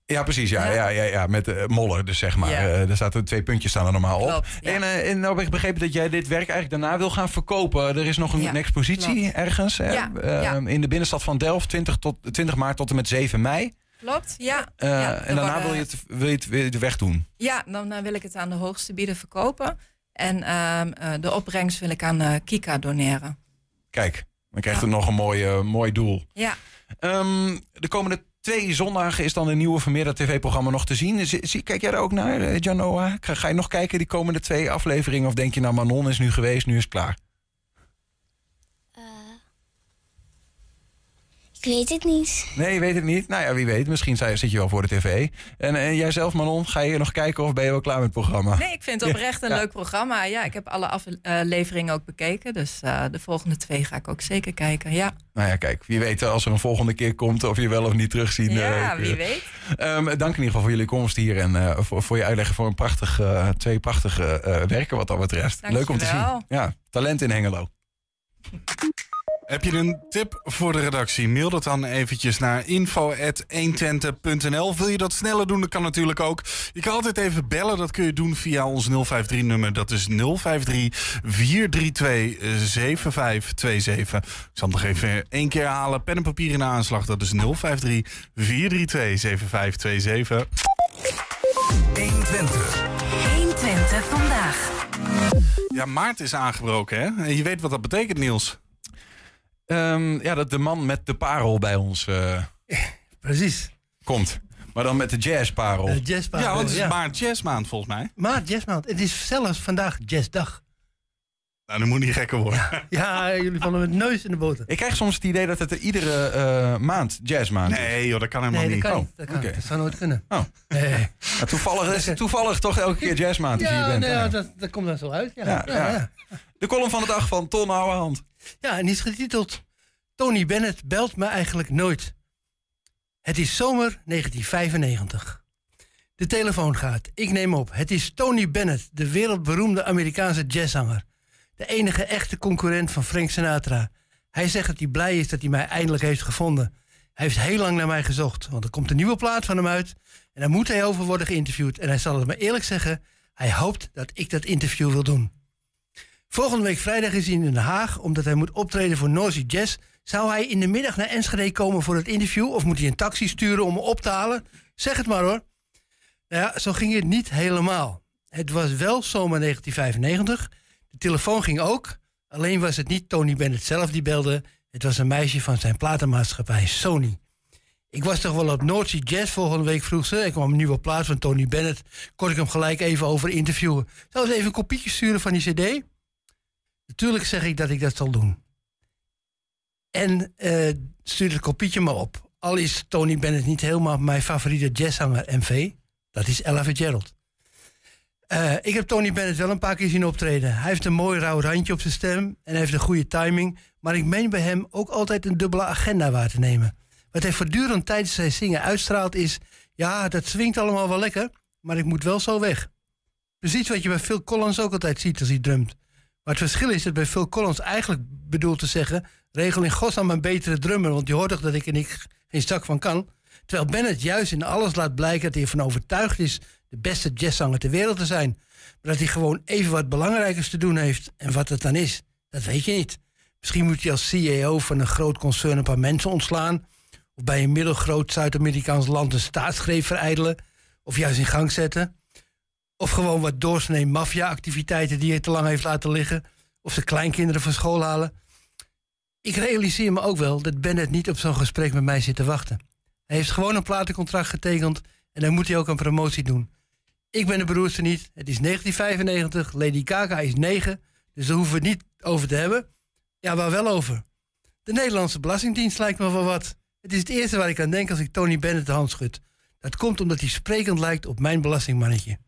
Ja, precies. Ja, ja. Ja, ja, met eh, Moller, dus zeg maar. Ja. Eh, er staan twee puntjes staan er normaal op. Ja. En, en nou heb ik begrepen dat jij dit werk eigenlijk daarna wil gaan verkopen. Er is nog een, expositie klopt. ergens hè? Eh, ja. in de binnenstad van Delft, 20, tot, 20 maart tot en met 7 mei. Klopt, ja. Eh, en daarna worden- wil je, het, wil, je het, wil je het wegdoen. Ja, dan eh, wil ik het aan de hoogste bieden verkopen. En ehm, eh, de opbrengst wil ik aan Kika doneren. Kijk, dan krijgt het nog een mooi, mooi doel. Ja. Ehm, de komende twee zondagen is dan een nieuwe Vermeerder TV-programma nog te zien. Zie- zie- kijk jij daar ook naar, eh, Janoa? Ga, ga je nog kijken die komende twee afleveringen? Of denk je, nou Manon is nu geweest, nu is het klaar? Ik weet het niet. Nee, je weet het niet. Nou ja, wie weet. Misschien zi- zit je wel voor de tv. En, en jij zelf, Manon, ga je nog kijken of ben je wel klaar met het programma? Nee, ik vind het oprecht een Ja. leuk programma. Ja, ik heb alle afleveringen ook bekeken. Dus eh, de volgende twee ga ik ook zeker kijken. Ja, Nou ja, kijk, wie weet als er een volgende keer komt of je wel of niet terugzien. ja eh, wie weet. Ehm, dank in ieder geval voor jullie komst hier en eh, voor, voor je uitleg voor een prachtig, eh, twee prachtige eh, werken wat dat betreft. Leuk om te zien. Ja, talent in Hengelo. Heb je een tip voor de redactie? Mail dat dan eventjes naar info.120.nl. Wil je dat sneller doen? Dat kan natuurlijk ook. Je kan altijd even bellen. Dat kun je doen via ons 053-nummer. Dat is 053-432-7527. Ik zal het nog even één keer halen. Pen en papier in de aanslag. Dat is 053-432-7527. 120. 120 vandaag. Ja, maart is aangebroken, hè? En je weet wat dat betekent, Niels. Ehm, ja, dat de man met de parel bij ons eh, Precies. komt. Maar dan met de jazzparel. De jazzparel, Ja, want het is ja. maart jazzmaand volgens mij. Maart jazzmaand. Het is zelfs vandaag jazzdag. Nou, dat moet niet gekker worden. Ja, jullie vallen met neus in de boter. Ik krijg soms het idee dat het er iedere eh, maand jazzmaand is. Nee joh, dat kan helemaal Nee, dat niet. kan Oh, niet. Dat, kan dat zou nooit kunnen. Oh. Nee. Toevallig is het toevallig toch elke keer jazzmaand als je hier Ja, bent. nee, ja, dat, dat komt dan zo uit. Ja. Ja, Ja, ja. ja. De column van de dag van Ton Ouwehand. Ja, en die is getiteld Tony Bennett belt me eigenlijk nooit. Het is zomer 1995. De telefoon gaat. Ik neem op. Het is Tony Bennett, de wereldberoemde Amerikaanse jazzzanger. De enige echte concurrent van Frank Sinatra. Hij zegt dat hij blij is dat hij mij eindelijk heeft gevonden. Hij heeft heel lang naar mij gezocht, want er komt een nieuwe plaat van hem uit. En daar moet hij over worden geïnterviewd. En hij zal het me eerlijk zeggen, hij hoopt dat ik dat interview wil doen. Volgende week vrijdag is hij in Den Haag, omdat hij moet optreden voor Noisy Jazz. Zou hij in de middag naar Enschede komen voor het interview? Of moet hij een taxi sturen om me op te halen? Zeg het maar hoor. Nou ja, zo ging het niet helemaal. Het was wel zomer 1995. De telefoon ging ook. Alleen was het niet Tony Bennett zelf die belde. Het was een meisje van zijn platenmaatschappij, Sony. Ik was toch wel op Noordzee Jazz volgende week vroeg ze. Ik kwam een nieuwe plaat van Tony Bennett. Kon ik hem gelijk even over interviewen. Zou ze even een kopietje sturen van die cd? Natuurlijk zeg ik dat ik dat zal doen. En eh, stuur het kopietje maar op. Al is Tony Bennett niet helemaal mijn favoriete jazzzanger MV. Dat is Ella Fitzgerald. Eh, ik heb Tony Bennett wel een paar keer zien optreden. Hij heeft een mooi rauw randje op zijn stem en heeft een goede timing. Maar ik meen bij hem ook altijd een dubbele agenda waar te nemen. Wat hij voortdurend tijdens zijn zingen uitstraalt is... ja, dat swingt allemaal wel lekker, maar ik moet wel zo weg. Precies wat je bij Phil Collins ook altijd ziet als hij drumt. Maar het verschil is dat bij Phil Collins eigenlijk bedoelt te zeggen... regel in godsnaam een betere drummer, want je hoort toch dat ik er niet, geen zak van kan. Terwijl Bennett juist in alles laat blijken dat hij ervan overtuigd is... de beste jazzzanger ter wereld te zijn. Maar dat hij gewoon even wat belangrijkers te doen heeft. En wat het dan is, dat weet je niet. Misschien moet hij als CEO van een groot concern een paar mensen ontslaan... of bij een middelgroot Zuid-Amerikaans land een staatsgreep verijdelen... of juist in gang zetten... Of gewoon wat doorsnee maffia-activiteiten die hij te lang heeft laten liggen. Of de kleinkinderen van school halen. Ik realiseer me ook wel dat Bennett niet op zo'n gesprek met mij zit te wachten. Hij heeft gewoon een platencontract getekend en dan moet hij ook een promotie doen. Ik ben de beroerdste niet. Het is 1995, Lady Gaga is 9, dus daar hoeven we het niet over te hebben. Ja, waar wel over? De Nederlandse Belastingdienst lijkt me wel wat. Het is het eerste waar ik aan denk als ik Tony Bennett de hand schud. Dat komt omdat hij sprekend lijkt op mijn belastingmannetje.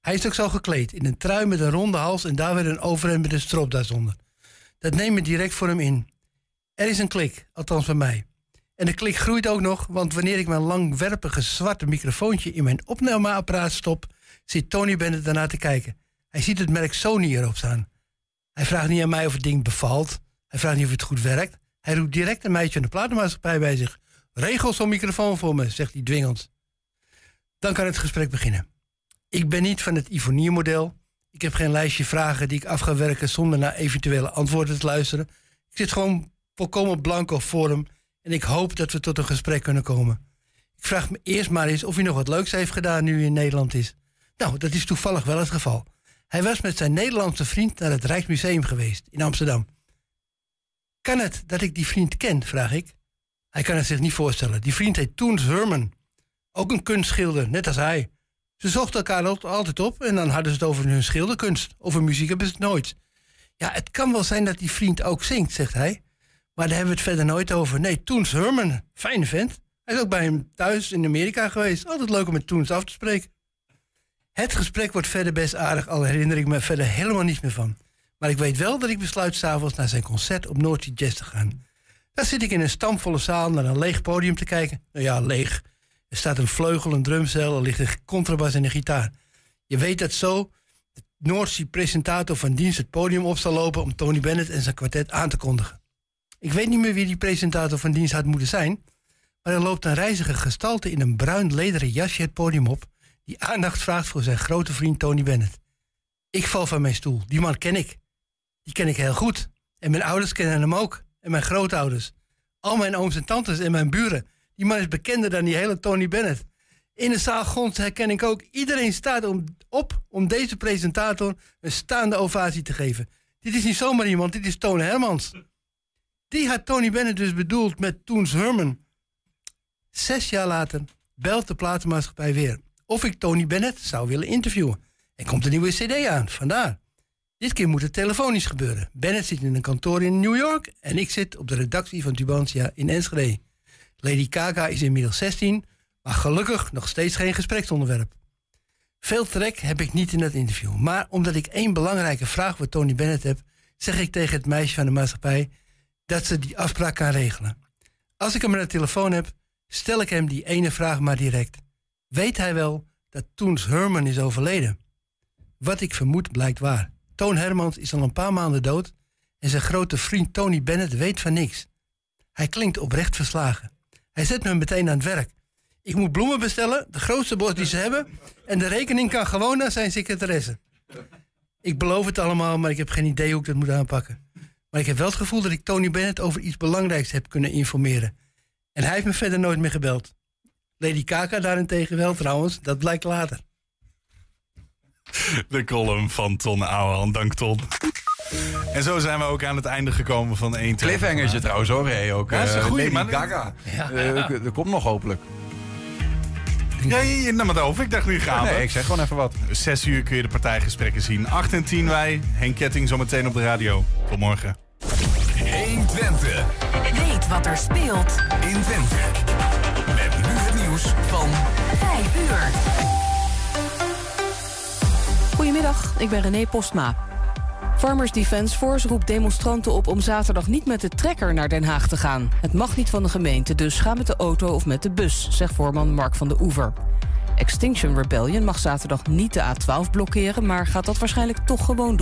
Hij is ook zo gekleed, in een trui met een ronde hals en daar weer een overhemd met een stropdas onder. Dat neem ik direct voor hem in. Er is een klik, althans bij mij. En de klik groeit ook nog, want wanneer ik mijn langwerpige zwarte microfoontje in mijn opnameapparaat stop, zit Tony Bennett daarna te kijken. Hij ziet het merk Sony erop staan. Hij vraagt niet aan mij of het ding bevalt. Hij vraagt niet of het goed werkt. Hij roept direct een meisje van de platenmaatschappij bij zich. Regel zo'n microfoon voor me, zegt hij dwingend. Dan kan het gesprek beginnen. Ik ben niet van het Ivonier-model. Ik heb geen lijstje vragen die ik af ga werken zonder naar eventuele antwoorden te luisteren. Ik zit gewoon volkomen blanco voor hem en ik hoop dat we tot een gesprek kunnen komen. Ik vraag me eerst maar eens of hij nog wat leuks heeft gedaan nu in Nederland is. Nou, dat is toevallig wel het geval. Hij was met zijn Nederlandse vriend naar het Rijksmuseum geweest in Amsterdam. Kan het dat ik die vriend ken, vraag ik. Hij kan het zich niet voorstellen. Die vriend heet Toens Herman. Ook een kunstschilder, net als hij. Ze zochten elkaar al- altijd op en dan hadden ze het over hun schilderkunst. Over muziek hebben ze het nooit. Ja, het kan wel zijn dat die vriend ook zingt, zegt hij. Maar daar hebben we het verder nooit over. Nee, Toens Herman, fijne vent. Hij is ook bij hem thuis in Amerika geweest. Altijd leuk om met Toens af te spreken. Het gesprek wordt verder best aardig, al herinner ik me verder helemaal niets meer van. Maar ik weet wel dat ik besluit s'avonds naar zijn concert op Noordse Jazz te gaan. Daar zit ik in een stamvolle zaal naar een leeg podium te kijken. Nou ja, leeg. Er staat een vleugel, een drumcel, er ligt een contrabas en een gitaar. Je weet dat zo de Noordzee presentator van dienst het podium op zal lopen om Tony Bennett en zijn kwartet aan te kondigen. Ik weet niet meer wie die presentator van dienst had moeten zijn, maar er loopt een reizige gestalte in een bruin lederen jasje het podium op, die aandacht vraagt voor zijn grote vriend Tony Bennett. Ik val van mijn stoel. Die man ken ik. Die ken ik heel goed. En mijn ouders kennen hem ook. En mijn grootouders. Al mijn ooms en tantes en mijn buren. Die man is bekender dan die hele Tony Bennett. In de zaal grond herken ik ook. Iedereen staat om, op om deze presentator een staande ovatie te geven. Dit is niet zomaar iemand, dit is Tony Hermans. Die had Tony Bennett dus bedoeld met Toens Herman. Zes jaar later belt de platenmaatschappij weer of ik Tony Bennett zou willen interviewen. Er komt een nieuwe CD aan, vandaar. Dit keer moet het telefonisch gebeuren. Bennett zit in een kantoor in New York en ik zit op de redactie van Tubantia in Enschede. Lady Gaga is inmiddels 16, maar gelukkig nog steeds geen gespreksonderwerp. Veel trek heb ik niet in dat interview, maar omdat ik één belangrijke vraag voor Tony Bennett heb, zeg ik tegen het meisje van de maatschappij dat ze die afspraak kan regelen. Als ik hem aan de telefoon heb, stel ik hem die ene vraag maar direct. Weet hij wel dat Toens Herman is overleden? Wat ik vermoed blijkt waar. Toon Hermans is al een paar maanden dood en zijn grote vriend Tony Bennett weet van niks. Hij klinkt oprecht verslagen. Hij zet me meteen aan het werk. Ik moet bloemen bestellen, de grootste bos die ze hebben, en de rekening kan gewoon naar zijn secretaresse. Ik beloof het allemaal, maar ik heb geen idee hoe ik dat moet aanpakken. Maar ik heb wel het gevoel dat ik Tony Bennett over iets belangrijks heb kunnen informeren. En hij heeft me verder nooit meer gebeld. Lady Kaka daarentegen wel trouwens, dat blijkt later. De column van Ton Ouwehand. Dank Ton. En zo zijn we ook aan het einde gekomen van 1 Cliffhangertje trouwens hoor, hey, ook. Ja, dat is een eh, goeie, Lady maar- Gaga. Ja. Eh, er komt nog hopelijk. Ja, je, je nam het over. Ik dacht nu gaan we. Nee, ik zeg gewoon even wat. 6 uur kun je de partijgesprekken zien. 8 en 10 wij. Henk Ketting zometeen op de radio. Tot morgen. 120. Weet wat er speelt in Twente. Met nu het nieuws van 5 uur. Goedemiddag, ik ben René Postma. Farmers Defence Force roept demonstranten op om zaterdag niet met de trekker naar Den Haag te gaan. Het mag niet van de gemeente, dus ga met de auto of met de bus, zegt voorman Mark van de Oever. Extinction Rebellion mag zaterdag niet de A12 blokkeren, maar gaat dat waarschijnlijk toch gewoon doen.